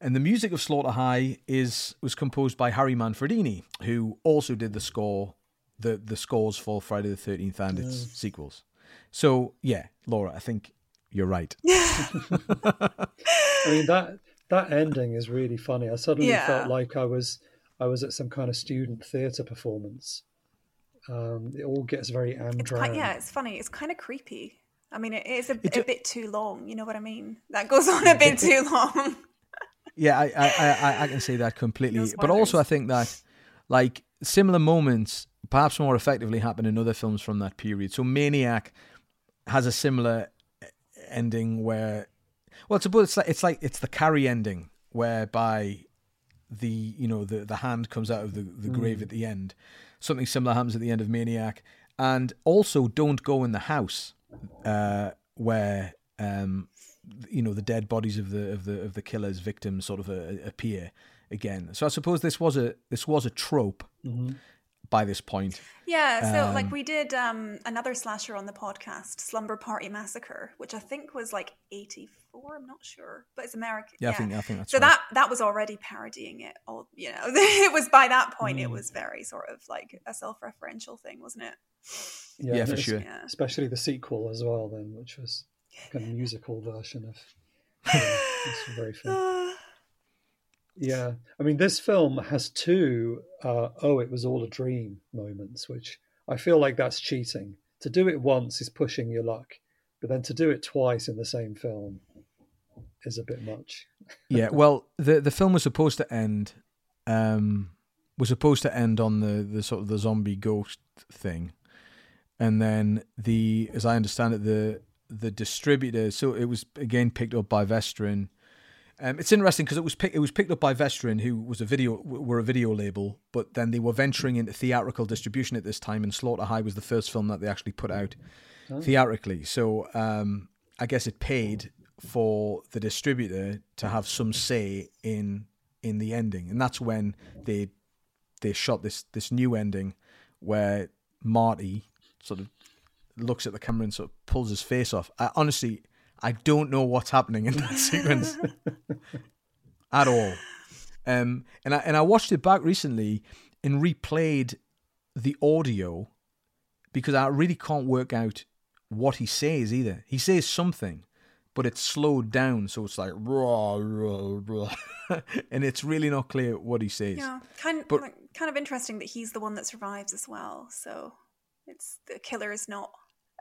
And the music of Slaughter High is was composed by Harry Manfredini, who also did the score, the the scores for Friday the Thirteenth and its Yeah. sequels. So yeah, Laura, I think you're right. I mean that that ending is really funny. I suddenly Yeah. felt like I was I was at some kind of student theatre performance. Um, it all gets very It's yeah, it's funny. It's kind of creepy. I mean, it is a, It a do- bit too long. You know what I mean? That goes on a bit too long. Yeah, I, I, I, I- I can see that completely. No but also, I think that like similar moments, perhaps more effectively, happen in other films from that period. So Maniac has a similar ending where, well, it's about it's like it's like it's the Carrie ending whereby the you know the the hand comes out of the the grave Mm. at the end. Something similar happens at the end of Maniac, and also Don't Go in the House, uh, where um, you know the dead bodies of the of the of the killer's victims sort of uh, appear again. So I suppose this was a this was a trope Mhm. By this point. Yeah, so Um, like we did um, another slasher on the podcast, Slumber Party Massacre, which I think was like '84. I'm not sure, but it's American. Yeah, I think- I think that's so. right. That that was already parodying it. All you know, it was by that point, it Mm. was very sort of like a self-referential thing, wasn't it? Yeah, and for sure. Yeah. Especially the sequel as well, then, which was kind of musical version of. Yeah, it's very fun. Yeah, I mean, this film has two uh, "oh, it was all a dream" moments, which I feel like that's cheating. To do it once is pushing your luck, but then to do it twice in the same film is a bit much. yeah, well, the the film was supposed to end, um, was supposed to end on the the sort of the zombie ghost thing, and then the, as I understand it, the the distributor. So it was again picked up by Vestron. Um, it's interesting because it was pick, it was picked up by Vestron, who was a video were a video label, but then they were venturing into theatrical distribution at this time, and Slaughter High was the first film that they actually put out Oh. theatrically. So um, I guess it paid for the distributor to have some say in in the ending, and that's when they they shot this this new ending where Marty sort of looks at the camera and sort of pulls his face off. I, honestly, I don't know what's happening in that sequence at all. Um, and I and I watched it back recently and replayed the audio because I really can't work out what he says either. He says something, but it's slowed down, so it's like raw, raw, raw, and it's really not clear what he says. Yeah, kind But- kind of interesting that he's the one that survives as well. So it's the killer is not.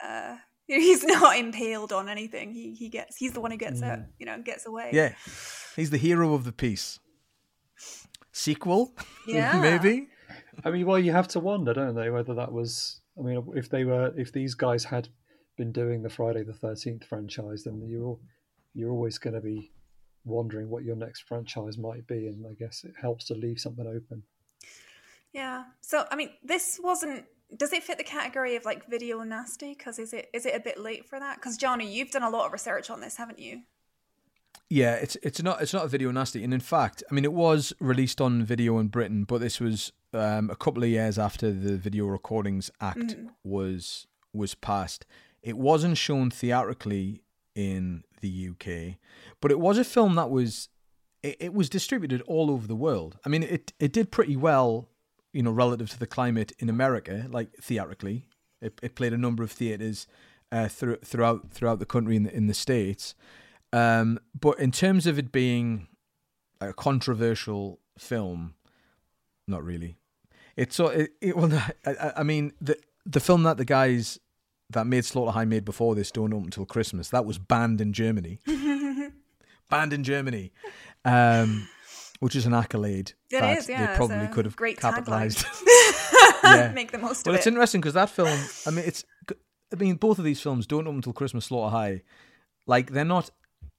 Uh, he's not impaled on anything. He he gets. He's the one who gets out. Mm. You know, gets away. Yeah, he's the hero of the piece. Sequel, Yeah. maybe. I mean, well, you have to wonder, don't they, whether that was. I mean, if they were, if these guys had been doing the Friday the Thirteenth franchise, then you're all, you're always going to be wondering what your next franchise might be, and I guess it helps to leave something open. Yeah. So I mean, this wasn't. Does it fit the category of like video nasty? Because is it is it a bit late for that? Because Johnny, you've done a lot of research on this, haven't you? Yeah, it's it's not it's not a video nasty, and in fact, I mean, it was released on video in Britain, but this was um, a couple of years after the Video Recordings Act Mm. was was passed. It wasn't shown theatrically in the UK, but it was a film that was it, it was distributed all over the world. I mean, it it did pretty well, you know, relative to the climate in America, like theatrically. It, it played a number of theaters uh, through, throughout throughout the country in the, in the states. Um, but in terms of it being a controversial film, not really. It's so it, it well, I, I- mean the the film that the guys that made Slaughter High made before this don't open until Christmas. That was banned in Germany. banned in Germany, um, which is an accolade It that is, yeah, they probably could have great capitalized. tagline. Make the most well, of it's interesting because that film. I mean, it's. I mean, both of these films don't open until Christmas. Slaughter High, like they're not.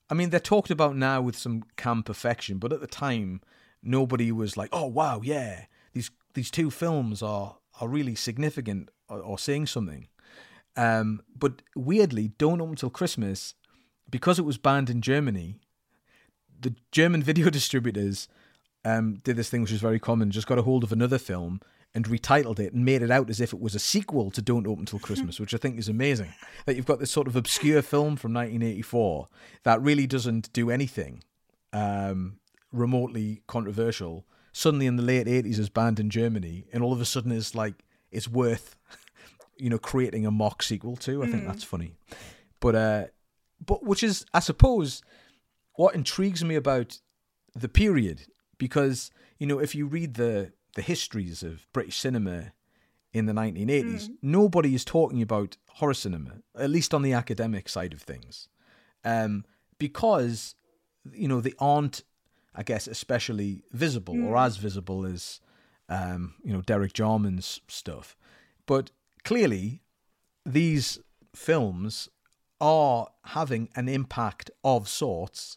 I mean, they're talked about now with some camp perfection, but at the time, nobody was like, "Oh wow, yeah, these these two films are are really significant or, or saying something." Um, but weirdly, don't open until Christmas because it was banned in Germany. The German video distributors um, did this thing which is very common, just got a hold of another film and retitled it and made it out as if it was a sequel to Don't Open Till Christmas, which I think is amazing. That you've got this sort of obscure film from 1984 that really doesn't do anything um, remotely controversial. Suddenly in the late 80s is banned in Germany, and all of a sudden is like it's worth, you know, creating a mock sequel to. I think Mm. that's funny, but uh, but which is I suppose what intrigues me about the period because you know if you read the the histories of British cinema in the 1980s, Mm. nobody is talking about horror cinema, at least on the academic side of things, um, because you know they aren't, I guess, especially visible or Mm. as visible as um, you know Derek Jarman's stuff. But clearly, these films are having an impact of sorts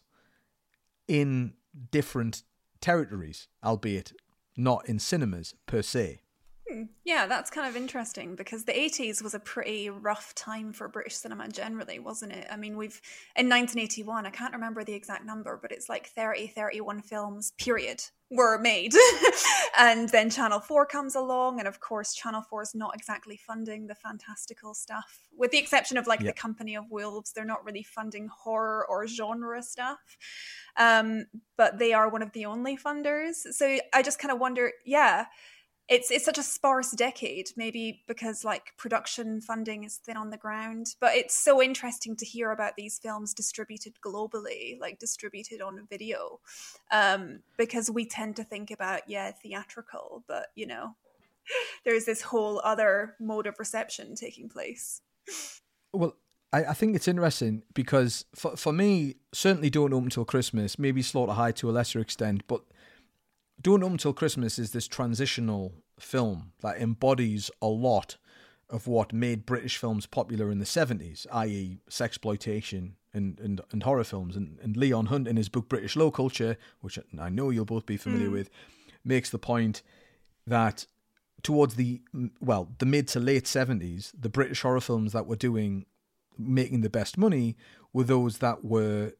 in different territories, albeit not in cinemas per se. Hmm. Yeah, that's kind of interesting because the 80s was a pretty rough time for British cinema generally, wasn't it? I mean, we've in 1981, I can't remember the exact number, but it's like 30, 31 films, period, were made. and then Channel 4 comes along, and of course, Channel 4 is not exactly funding the fantastical stuff, with the exception of like. The Company of Wolves. They're not really funding horror or genre stuff. Um, but they are one of the only funders. So I just kind of wonder, yeah it's it's such a sparse decade maybe because like production funding is thin on the ground but it's so interesting to hear about these films distributed globally like distributed on video um because we tend to think about yeah theatrical but you know there's this whole other mode of reception taking place. Well, I, I think it's interesting because for for me, certainly don't open till Christmas, maybe Slaughter High to a lesser extent, but don't open till Christmas is this transitional film that embodies a lot of what made British films popular in the seventies, i.e., sexploitation and, and, and horror films. And, and Leon Hunt in his book British Low Culture, which I know you'll both be familiar Mm. with, makes the point that towards the well the mid to late 70s the british horror films that were doing making the best money were those that were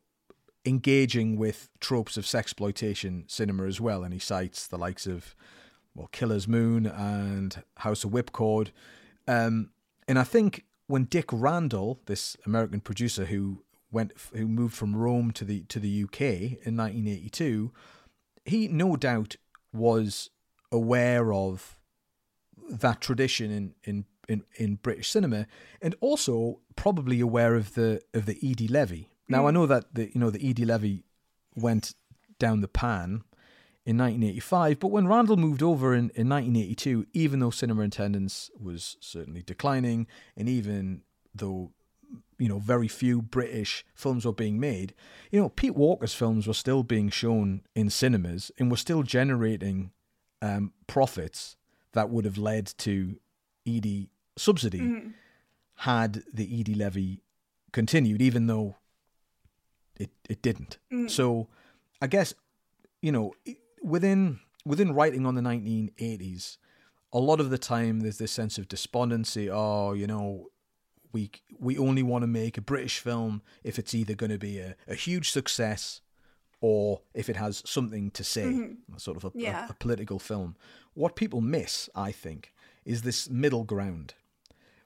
engaging with tropes of sexploitation cinema as well and he cites the likes of well killer's moon and house of whipcord um, and i think when dick randall this american producer who went who moved from rome to the to the uk in 1982 he no doubt was aware of that tradition in, in, in, in British cinema, and also probably aware of the of the Eady Levy. Now I Mm. know that the you know the Eady Levy went down the pan in 1985, but when Randall moved over in, in 1982, even though cinema attendance was certainly declining, and even though you know very few British films were being made, you know Pete Walker's films were still being shown in cinemas and were still generating um, profits that would have led to Eady subsidy Mhm. had the Eady levy continued, even though it it didn't. Mm. So I guess you know within within writing on the 1980s, a lot of the time there's this sense of despondency. Oh, you know, we we only want to make a British film if it's either going to be a, a huge success or if it has something to say, Mhm. sort of a, a- a political film. What people miss, I think, is this middle ground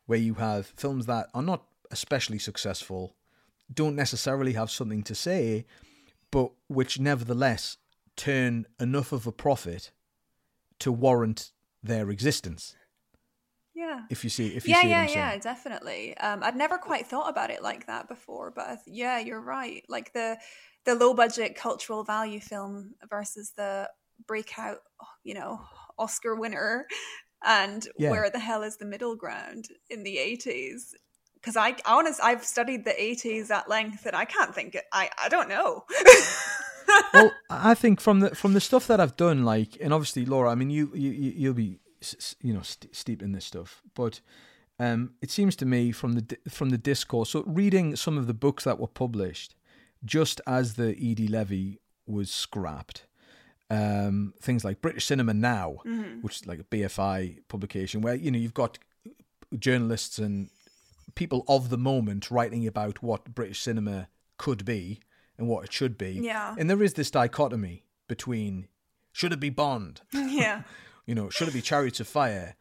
where you have films that are not especially successful, don't necessarily have something to say, but which nevertheless turn enough of a profit to warrant their existence. yeah If you see, if you yeah, see yeah, yeah, saying. definitely. Um, I'd never quite thought about it like that before, but th- yeah, you're right. Like the the low budget cultural value film versus the breakout, you know, Oscar winner, and Yeah. where the hell is the middle ground in the eighties? Because I, honest, I've studied the eighties at length, and I can't think. It, I, I don't know. well, I think from the from the stuff that I've done, like, and obviously, Laura, I mean, you you you- you'll be you know st- steep in this stuff, but um, it seems to me from the from the discourse, so reading some of the books that were published just as the Eady Levy was scrapped, um, things like British Cinema Now, Mhm. which is like a BFI publication, where you know you've got journalists and people of the moment writing about what British cinema could be and what it should be. Yeah. And there is this dichotomy between should it be Bond? yeah. You know, should it be Chariots of Fire?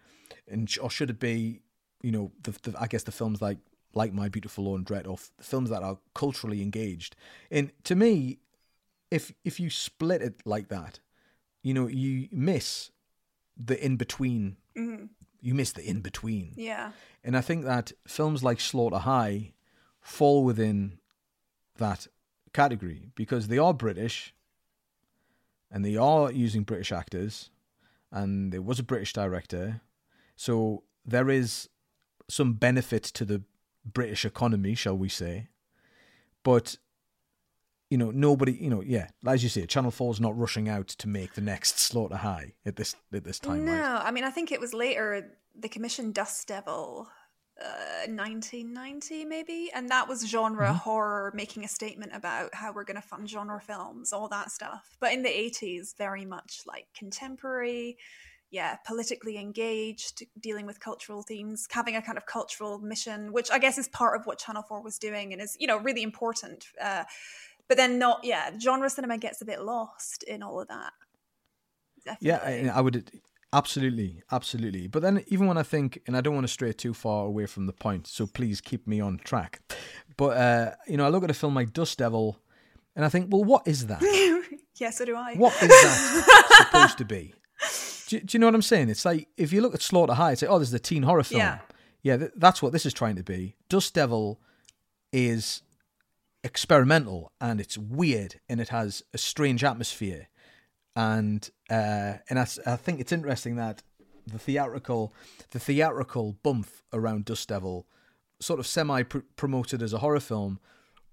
And or should it be, you know, the, the I guess the films like like My Beautiful Laundrette or f- films that are culturally engaged. And to me, if if you split it like that, you know, you miss the in between. Mhm. You miss the in between. Yeah. And I think that films like Slaughter High fall within that category because they are British, and they are using British actors, and there was a British director, so there is some benefit to the British economy, shall we say? But you know, nobody, you know, yeah, as you say, Channel Four is not rushing out to make the next Slaughter High at this at this time. no, right? I mean, I think it was later the Commission Dust Devil, uh, 1990 maybe, and that was genre Mm-hmm. horror, making a statement about how we're going to fund genre films, all that stuff. But in the 80s, very much like contemporary, yeah, politically engaged, dealing with cultural themes, having a kind of cultural mission, which I guess is part of what Channel 4 was doing and is, you know, really important. Uh, but then not, yeah, genre cinema gets a bit lost in all of that. Yeah, Definitely. I, I would absolutely, absolutely. But then even when I think, and I don't want to stray too far away from the point, so please keep me on track. But uh, you know, I look at a film like Dust Devil, and I think, well, what is that? yeah, so do I. What is that supposed to be? Do, do you know what I'm saying? It's like if you look at Slaughter High, it's like, oh, this is a teen horror film. Yeah. yeah, th- that's what this is trying to be. Dust Devil is experimental and it's weird and it has a strange atmosphere. And uh, and I, I think it's interesting that the theatrical the theatrical bump around Dust Devil sort of semi promoted as a horror film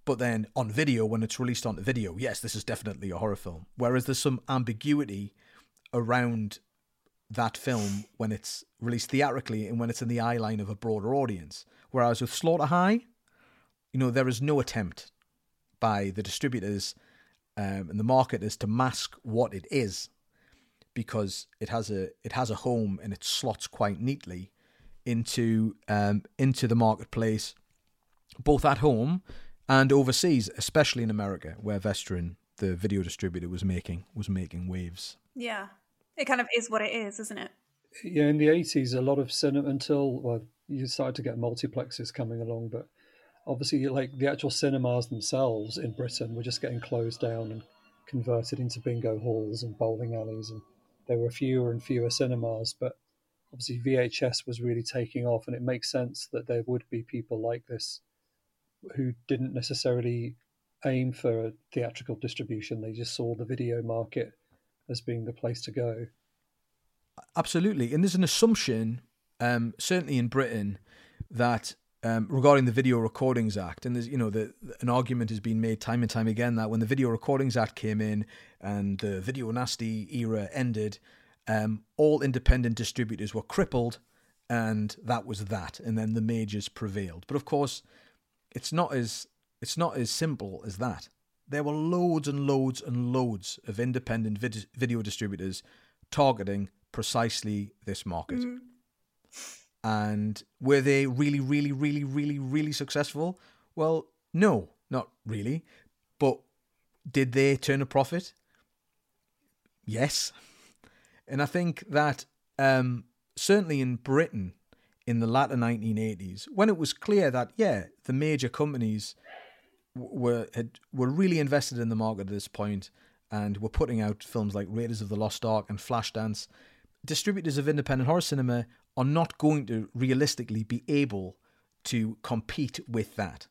but then on video when it's released onto video yes this is definitely a horror film. Whereas there's some ambiguity around that film when it's released theatrically and when it's in the eye line of a broader audience. Whereas with Slaughter High you know there is no attempt by the distributors um, and the marketers to mask what it is because it has a it has a home and it slots quite neatly into um, into the marketplace both at home and overseas especially in America where Vestron the video distributor was making was making waves Yeah. It kind of is what it is, isn't it? Yeah, in the eighties, a lot of cinema until well, you started to get multiplexes coming along, but obviously, like the actual cinemas themselves in Britain were just getting closed down and converted into bingo halls and bowling alleys, and there were fewer and fewer cinemas. But obviously, VHS was really taking off, and it makes sense that there would be people like this who didn't necessarily aim for a theatrical distribution; they just saw the video market as being the place to go. Absolutely, and there's an assumption, um, certainly in Britain, that um, regarding the Video Recordings Act, and there's you know the an argument has been made time and time again that when the Video Recordings Act came in and the Video Nasty era ended, um, all independent distributors were crippled, and that was that, and then the majors prevailed. But of course, it's not as it's not as simple as that. There were loads and loads and loads of independent vid- video distributors targeting precisely this market. And were they really, really, really, really, really successful? Well, no, not really. But did they turn a profit? Yes. And I think that um, certainly in Britain in the latter 1980s, when it was clear that, yeah, the major companies were had, were really invested in the market at this point and were putting out films like Raiders of the Lost Ark and Flashdance, distributors of independent horror cinema are not going to realistically be able to compete with that.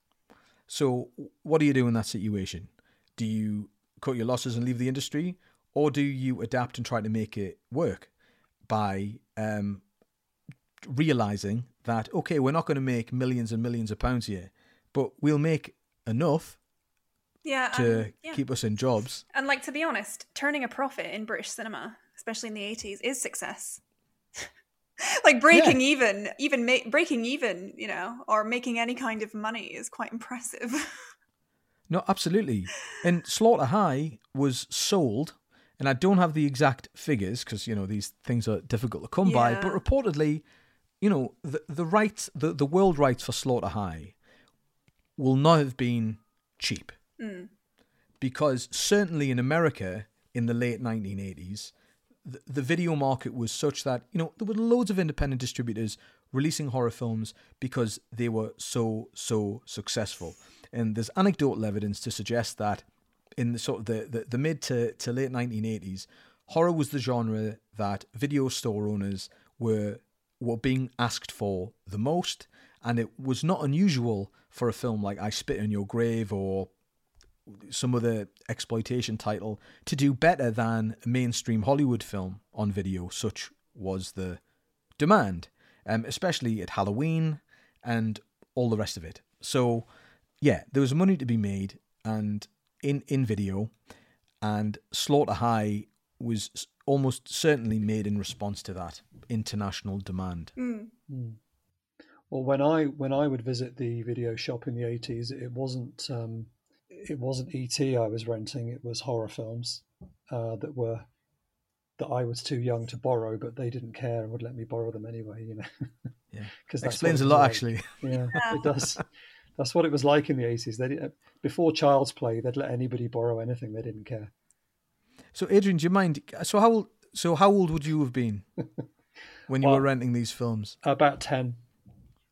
So, what do you do in that situation? Do you cut your losses and leave the industry, or do you adapt and try to make it work by um, realizing that okay, we're not going to make millions and millions of pounds here, but we'll make enough Yeah. to um, yeah. keep us in jobs. And like to be honest, turning a profit in British cinema, especially in the eighties, is success. like breaking even, even ma- breaking even, you know, or making any kind of money is quite impressive. No, absolutely. And Slaughter High was sold, and I don't have the exact figures because you know these things are difficult to come by. But reportedly, you know the the rights, the the world rights for Slaughter High, will not have been cheap Mm. because certainly in America in the late 1980s, the, video market was such that you know there were loads of independent distributors releasing horror films because they were so so successful. And there's anecdotal evidence to suggest that in the sort of the, the, the mid to, to late 1980s, horror was the genre that video store owners were were being asked for the most, and it was not unusual for a film like I Spit on Your Grave or some other exploitation title to do better than a mainstream Hollywood film on video. Such was the demand, um, especially at Halloween and all the rest of it. So, yeah, there was money to be made, and in in video, and Slaughter High was almost certainly made in response to that international demand. Mm. Well, when I when I would visit the video shop in the eighties, it wasn't um, it wasn't ET I was renting. It was horror films uh, that were that I was too young to borrow, but they didn't care and would let me borrow them anyway. You know, Yeah, because explains a lot actually. Yeah, it does. That's what it was like in the eighties. They didn't, before Child's Play, they'd let anybody borrow anything. They didn't care. So, Adrian, do you mind? So how old? So how old would you have been when you Well- were renting these films? About ten.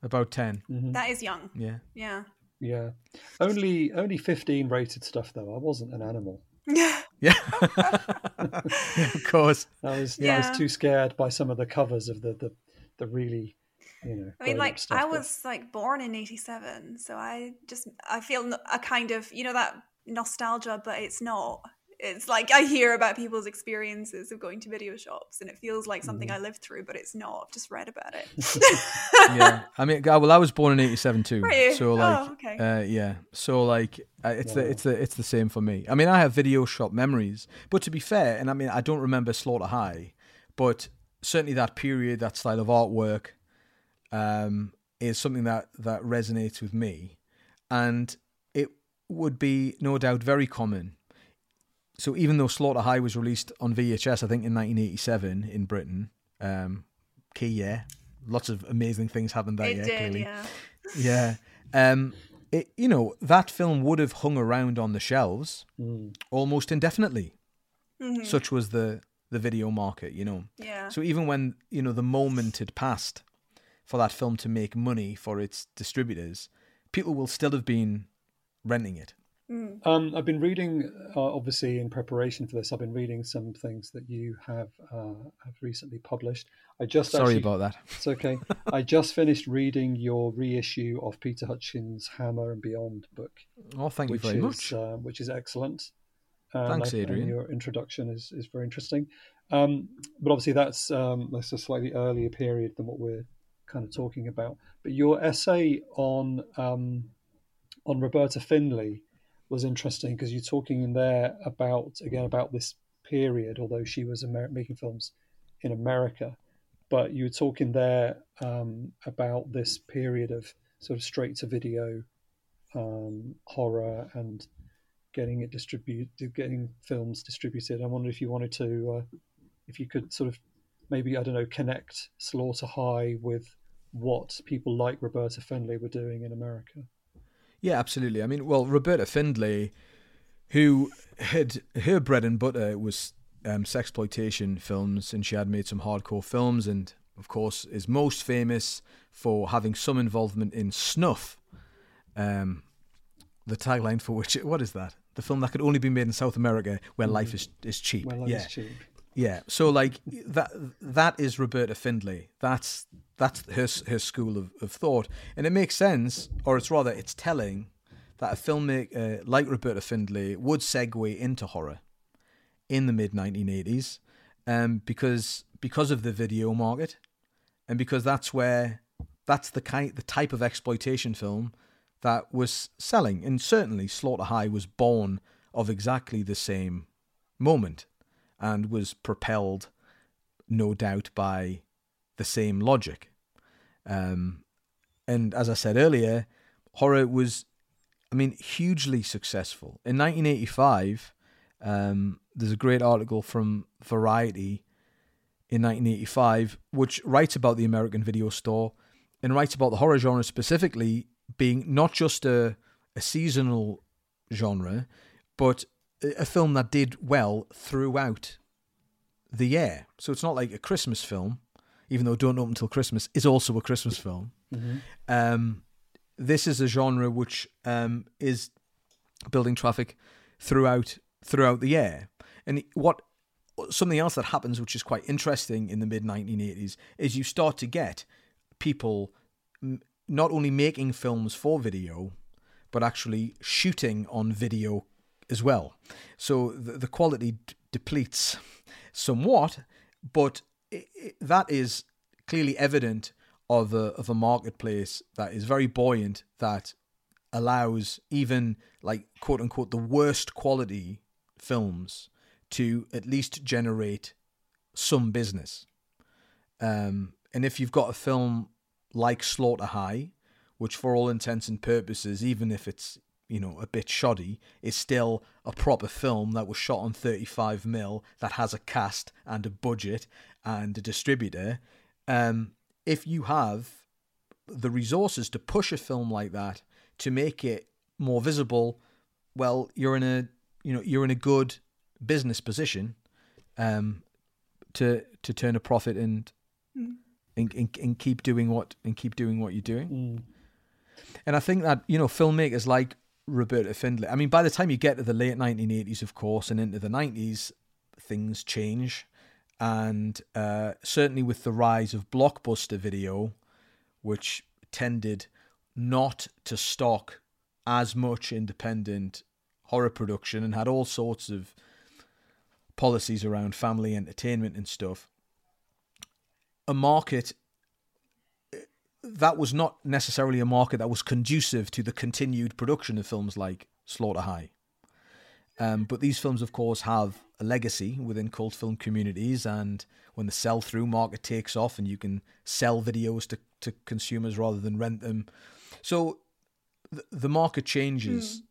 About 10 That is young. Yeah. Yeah. Yeah, only only fifteen rated stuff though. I wasn't an animal. Yeah. Yeah. of course. I was yeah. I was too scared by some of the covers of the the, the really you know. I mean, like stuff, I but- was like born in '87, so I just I feel a kind of you know that nostalgia, but it's not. It's like I hear about people's experiences of going to video shops, and it feels like something Mm-hmm. I lived through, but it's not. I've just read about it. yeah, I mean, I- well, I was born in '87 too, Were so like, Oh, okay. uh, yeah, so like, uh, it's the it's the it's the same for me. I mean, I have video shop memories, but to be fair, and I mean, I don't remember Slaughter High, but certainly that period, that style of artwork, um, is something that that resonates with me, and it would be no doubt very common. So even though Slaughter High was released on VHS, I think in 1987 in Britain, um, key year, lots of amazing things happened that it year. did, clearly, yeah. yeah. Um, it, you know, that film would have hung around on the shelves Mm. almost indefinitely. Mhm. Such was the the video market, you know. Yeah. So even when you know the moment had passed for that film to make money for its distributors, people will still have been renting it. Mm. Um, I've been reading, uh, obviously, in preparation for this. I've been reading some things that you have uh, have recently published. I just Sorry actually- about that. It's okay. I just finished reading your reissue of Peter Hutchings' Hammer and Beyond book. Oh, thank you which very is, much. Uh, which is excellent. And Thanks, I- and Adrian. your introduction is, is very interesting. Um, but obviously, that's um, that's a slightly earlier period than what we're kind of talking about. But your essay on um, on Roberta Findlay was interesting because you're talking in there about again about this period, although she was Amer- making films in America, but you were talking there um, about this period of sort of straight to video um, horror and getting it distributed, getting films distributed. I wonder if you wanted to, uh, if you could sort of maybe I don't know connect Slaughter High with what people like Roberta Findlay were doing in America. Yeah, absolutely. I mean, well, Roberta Findlay, who had her bread and butter was um, sexploitation films, and she had made some hardcore films, and of course is most famous for having some involvement in Snuff. Um, the tagline for which, what is that? The film that could only be made in South America, where life is is cheap. Where life yeah. is cheap. Yeah. So like that that is Roberta Findlay. That's that's her her school of, of thought, and it makes sense, or it's rather it's telling that a filmmaker like Roberta Findlay would segue into horror in the mid 1980s, um, because because of the video market, and because that's where that's the kind the type of exploitation film that was selling, and certainly Slaughter High was born of exactly the same moment and was propelled, no doubt, by the same logic. Um, and as I said earlier, horror was, I mean, hugely successful. In 1985, um, there's a great article from Variety in 1985 which writes about the American video store and writes about the horror genre specifically being not just a, a seasonal genre, but a film that did well throughout the year. So it's not like a Christmas film, even though Don't Open Till Christmas is also a Christmas film. Mhm. Um, this is a genre which um, is building traffic throughout throughout the year. And what something else that happens, which is quite interesting in the mid 1980s, is you start to get people m- not only making films for video, but actually shooting on video as well. So the, the quality d- depletes somewhat, but i i that is clearly evident of a of a marketplace that is very buoyant that allows even like quote unquote the worst quality films to at least generate some business. Um, and if you've got a film like Slaughter High, which for all intents and purposes, even if it's you know a bit shoddy, is still a proper film that was shot on 35 mil that has a cast and a budget and a distributor. Um, if you have the resources to push a film like that to make it more visible, well, you're in a you know you're in a good business position um, to to turn a profit and, Mm. and, and and keep doing what and keep doing what you're doing. Mm. And I think that you know filmmakers like Roberta Findlay. I mean, by the time you get to the late 1980s, of course, and into the 90s, things change, and uh, certainly with the rise of blockbuster video, which tended not to stock as much independent horror production and had all sorts of policies around family entertainment and stuff. A market that was not necessarily a market that was conducive to the continued production of films like Slaughter High. Um, but these films, of course, have a legacy within cult film communities, and when the sell through market takes off and you can sell videos to, to consumers rather than rent them. So th- the market changes,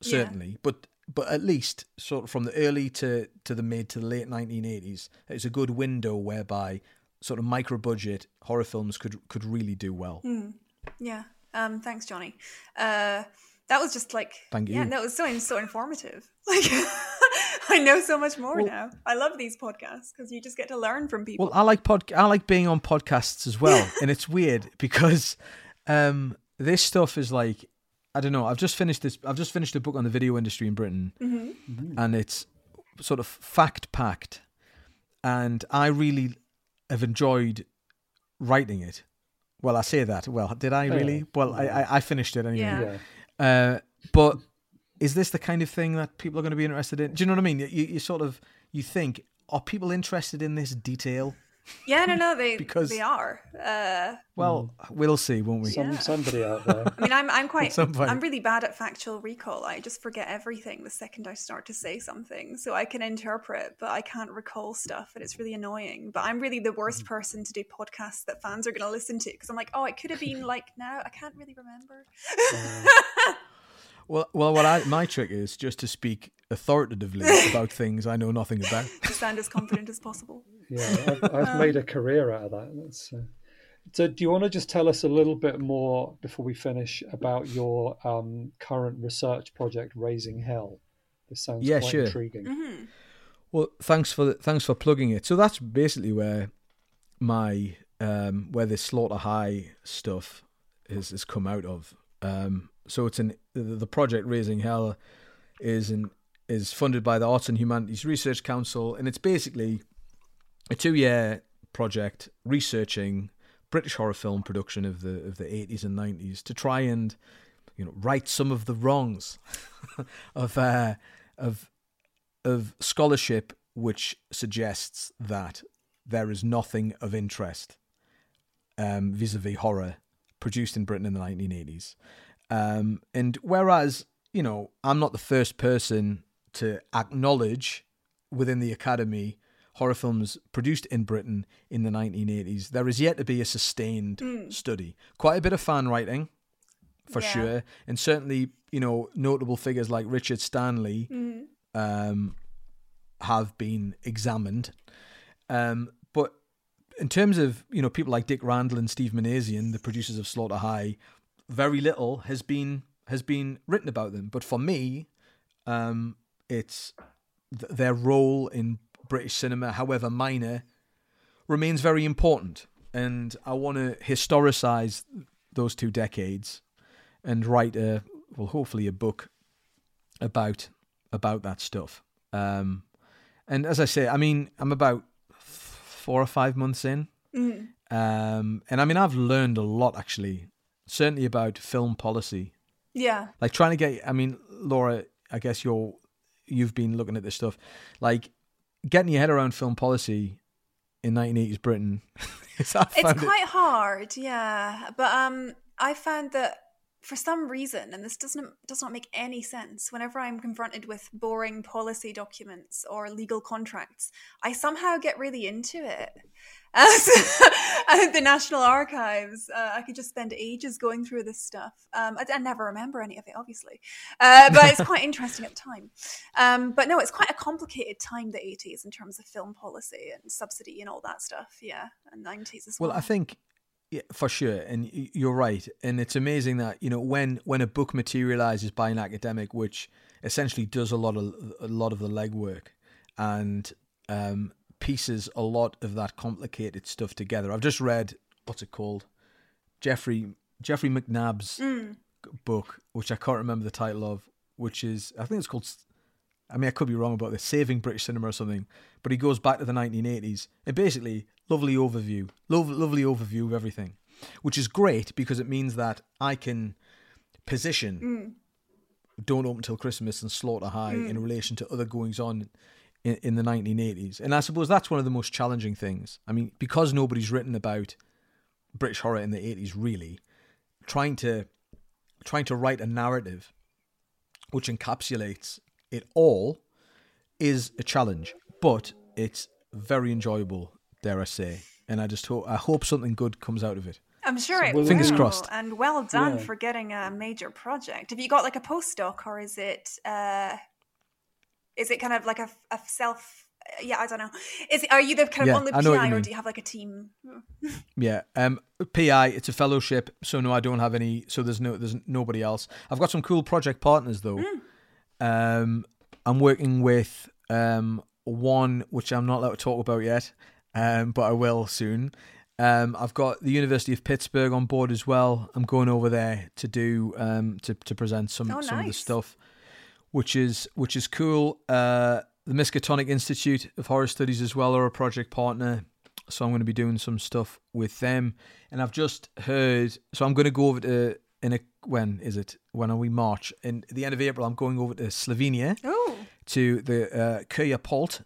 Yeah. certainly, but but at least sort of from the early to, to the mid to the late 1980s, it's a good window whereby sort of micro budget horror films could could really do well. Hmm. Yeah. Um, thanks, Johnny. Uh, that was just like Thank you. Yeah, that was so so informative. Like I know so much more Well- now. I love these podcasts because you just get to learn from people. Well, I like pod. I like being on podcasts as well, and it's weird because um, this stuff is like I don't know. I've just finished this. I've just finished a book on the video industry in Britain, Mhm. and it's sort of fact packed, and I really have enjoyed writing it. Well, I say that. Well, did I Oh, really? yeah. Well, I, I I finished it anyway. Yeah. Uh, but is this the kind of thing that people are going to be interested in? Do you know what I mean? You, you sort of you think are people interested in this detail? Yeah, no, no, they Because- they are. Uh, Well, we'll see, won't we? Some somebody out there. I mean, I'm I'm quite At. I'm really bad at factual recall. I just forget everything the second I start to say something. So I can interpret, but I can't recall stuff, and it's really annoying. But I'm really the worst Mm. person to do podcasts that fans are going to listen to because I'm like, oh, it could have been like now. I can't really remember. Well, well, what I my trick is just to speak authoritatively about things I know nothing about. to sound as confident as possible. Yeah, I've, I've made a career out of that. That's, uh, so, do you want to just tell us a little bit more before we finish about your um, current research project, Raising Hell? This sounds Yeah, quite sure. intriguing. Mm-hmm. Well, thanks for thanks for plugging it. So that's basically where my um, where this slaughter high stuff is has come out of. Um, so it's an the, project Raising Hell is an is funded by the Arts and Humanities Research Council, and it's basically a two year project researching British horror film production of the of the eighties and nineties to try and you know right some of the wrongs of uh, of of scholarship which suggests that there is nothing of interest um, vis-a-vis horror produced in Britain in the 1980s. Um, and whereas, you know, I'm not the first person to acknowledge within the Academy horror films produced in Britain in the 1980s, there is yet to be a sustained Mm. study. Quite a bit of fan writing, for Yeah. sure. And certainly, you know, notable figures like Richard Stanley Mhm. um, have been examined. Um, but in terms of you know people like Dick Randall and Steve Minasian, the producers of Slaughter High, very little has been has been written about them. But for me, um, it's th- their role in British cinema, however minor, remains very important. And I want to historicize those two decades and write a well, hopefully a book about about that stuff. Um, and as I say, I mean, I'm about four or five months in, Mhm. um, and I mean, I've learned a lot actually, certainly about film policy. Yeah. Like trying to get, I mean, Laura, I guess you're you've been looking at this stuff, like getting your head around film policy in 1980s Britain. It's found it- quite hard, yeah. But um, I found that for some reason, and this doesn't does not make any sense. Whenever I'm confronted with boring policy documents or legal contracts, I somehow get really into it. As the National Archives, uh, I could just spend ages going through this stuff. Um, I, I never remember any of it, obviously, uh, but it's quite interesting at the time. Um, but no, it's quite a complicated time, the 80s, in terms of film policy and subsidy and all that stuff. Yeah, and 90s as well. Well, I think yeah, for sure, and you're right, and it's amazing that you know when when a book materializes by an academic, which essentially does a lot of a lot of the legwork and um, pieces a lot of that complicated stuff together. I've just read what's it called, Jeffrey Geoffrey Macnab's Mm. book, which I can't remember the title of, which is I think it's called. I mean, I could be wrong about this, Saving British Cinema or something, but he goes back to the 1980s and basically lovely overview, lov- lovely overview of everything, which is great because it means that I can position Mm. Don't Open Till Christmas and Slaughter High Mm. in relation to other goings on in, in the 1980s. And I suppose that's one of the most challenging things. I mean, because nobody's written about British horror in the 80s, really, trying to trying to write a narrative which encapsulates it all is a challenge, but it's very enjoyable, dare I say. And I just hope I hope something good comes out of it. I'm sure it will Fingers will. crossed. And well done Yeah. for getting a major project. Have you got like a postdoc or is it uh is it kind of like a, a self yeah, I don't know. Is it, are you the kind of Yeah, only I know PI or do you have like a team? Yeah. Um PI, it's a fellowship, so no I don't have any so there's no there's nobody else. I've got some cool project partners though. Um I'm working with um one which I'm not allowed to talk about yet, um, but I will soon. Um, I've got the University of Pittsburgh on board as well. I'm going over there to do um, to to present some Oh, some of the stuff, which is which is cool. Uh, the Miskatonic Institute of Horror Studies as well are a project partner, so I'm going to be doing some stuff with them. And I've just heard, so I'm going to go over to in a when is it? When are we March? In the end of April, I'm going over to Slovenia Oh. to the uh, Kurja Polt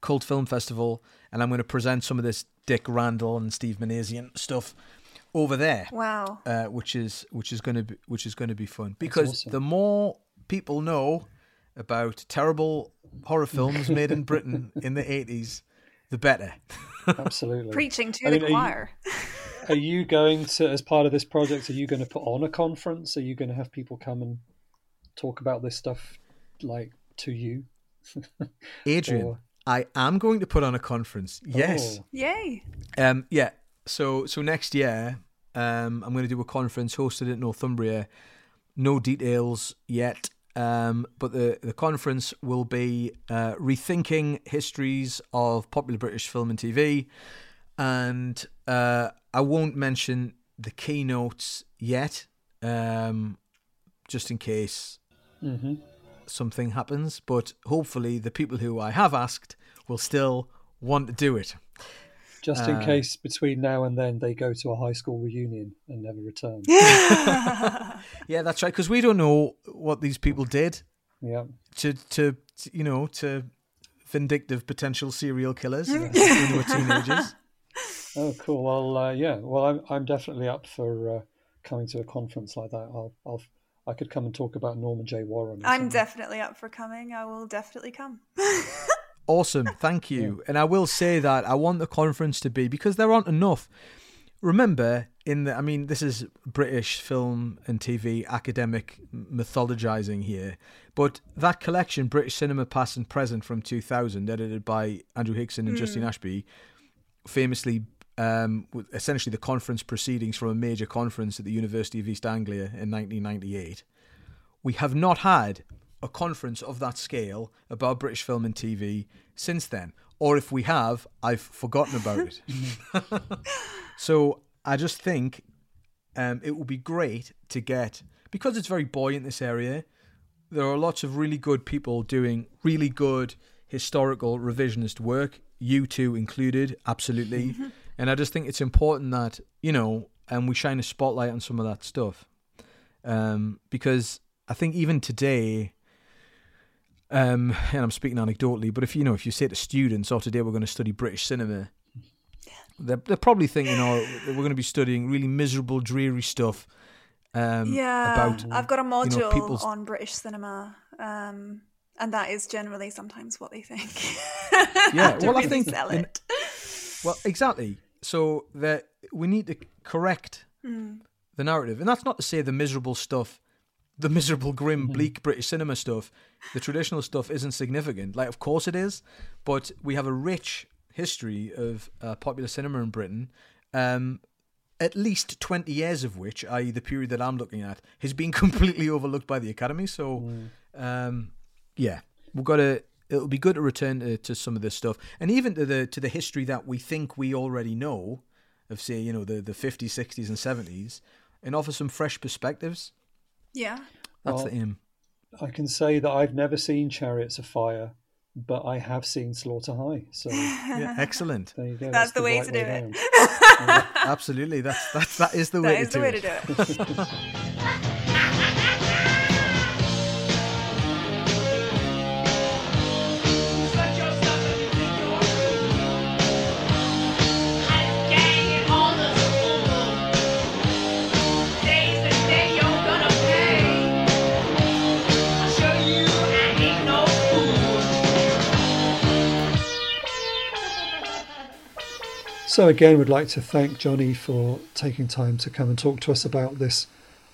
Cult Film Festival, and I'm going to present some of this Dick Randall and Steve Minasian stuff over there. Wow. Uh, which is which is going to be which is going to be fun because awesome. the more people know about terrible horror films made in Britain in the 80s, the better. Absolutely. Preaching to I the mean, are you- choir. Are you going to, as part of this project, are you going to put on a conference? Are you going to have people come and talk about this stuff, like to you? Adrian, Or- I am going to put on a conference. Yes. Oh. Yay. Um, yeah. So so next year, um, I'm going to do a conference hosted at Northumbria. No details yet, um, but the the conference will be uh, rethinking histories of popular British film and TV, and uh, I won't mention the keynotes yet, um, just in case Mhm. something happens. But hopefully, the people who I have asked will still want to do it. Just in Uh, case between now and then they go to a high school reunion and never return. Yeah, yeah that's right. Because we don't know what these people did yeah. to, to, to, you know, to vindictive potential serial killers when they were teenagers. Oh, cool. Well, uh, yeah. Well, I'm I'm definitely up for uh, coming to a conference like that. I'll I'll I could come and talk about Norman J. Warren. I'm something. definitely up for coming. I will definitely come. Awesome, thank you. And I will say that I want the conference to be because there aren't enough. Remember, in the, I mean, this is British film and TV academic mythologizing here, but that collection, British Cinema Past and Present from 2000, edited by Andrew Higson and Mm. Justine Ashby, famously, um, with essentially the conference proceedings from a major conference at the University of East Anglia in 1998 we have not had a conference of that scale about British film and TV since then. Or if we have, I've forgotten about it. so I just think um, it would be great to get, because it's very buoyant, this area, there are lots of really good people doing really good historical revisionist work, you two included, absolutely. and I just think it's important that, you know, and we shine a spotlight on some of that stuff. Um, because I think even today, Um, and I'm speaking anecdotally, but if you know, if you say to students, "Oh, today we're going to study British cinema," they're, they're probably thinking, "Oh, we're going to be studying really miserable, dreary stuff." Um, yeah, about I've got a you module know, on British cinema, um, and that is generally sometimes what they think. yeah. Well, I think sell in- it. well, exactly. So that we need to correct Mm. the narrative, and that's not to say the miserable stuff, the miserable, grim, bleak British cinema stuff, the traditional stuff isn't significant. Like, of course it is, but we have a rich history of uh, popular cinema in Britain. Um, at least 20 years of which, i.e., the period that I'm looking at, has been completely overlooked by the Academy. So, um, yeah, we've got to. It'll be good to return to, to some of this stuff, and even to the to the history that we think we already know, of say, you know, the the 50s, 60s, and 70s, and offer some fresh perspectives. Yeah. That's Well, the aim. I can say that I've never seen Chariots of Fire, but I have seen Slaughter High. So Yeah, excellent. there you go. That's the way right to do it. round. Absolutely, that's that's that is the That way is to the way it. to do it. So again, we'd like to thank Johnny for taking time to come and talk to us about this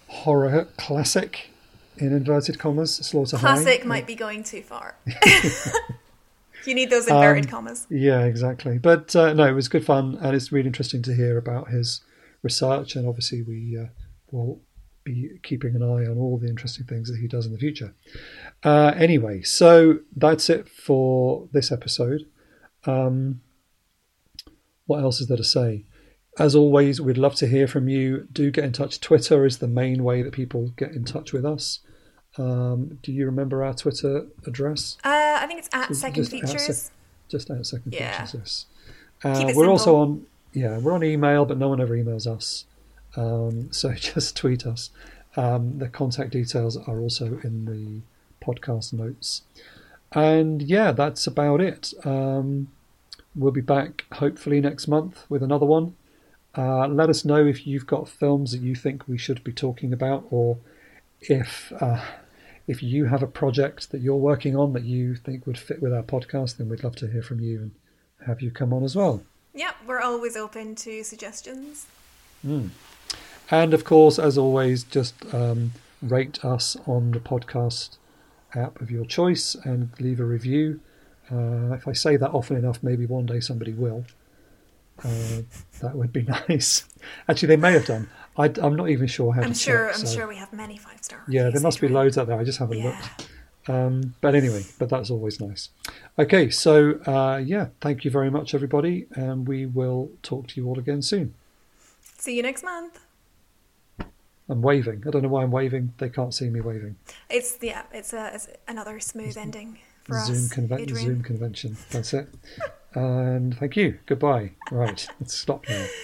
horror classic, in inverted commas, Slaughter High. Classic might be going too far. you need those inverted Um, commas. Yeah, exactly. But uh, no, it was good fun, and it's really interesting to hear about his research. And obviously, we uh, will be keeping an eye on all the interesting things that he does in the future. Uh, anyway, so that's it for this episode. Um, what else is there to say? As always, we'd love to hear from you. Do get in touch. Twitter is the main way that people get in touch with us. Um, do you remember our Twitter address? Uh, I think it's at Just- Second just at Features. sec- just at second Yeah. features. Yes. Uh, we're also on yeah we're on email, but no one ever emails us. Um, so just tweet us. Um, the contact details are also in the podcast notes. And yeah, that's about it. Um, we'll be back hopefully next month with another one. Uh, let us know if you've got films that you think we should be talking about, or if uh, if you have a project that you're working on that you think would fit with our podcast, then we'd love to hear from you and have you come on as well. Yep, we're always open to suggestions. Mm. And of course, as always, just um, rate us on the podcast app of your choice and leave a review. Uh, if I say that often enough, maybe one day somebody will. Uh, that would be nice. Actually, they may have done. I, am not even sure how I'm to sure. check, I'm so- sure we have many five star. Yeah, there must be loads out there. I just haven't Yeah. looked. Um, but anyway, but that's always nice. Okay, so uh, yeah, thank you very much, everybody, and we will talk to you all again soon. See you next month. I'm waving. I don't know why I'm waving. They can't see me waving. It's yeah. It's, a, it's another smooth ending for Zoom, us. conven- Adrian. Zoom convention. That's it. and thank you. Goodbye. Right, let's stop now.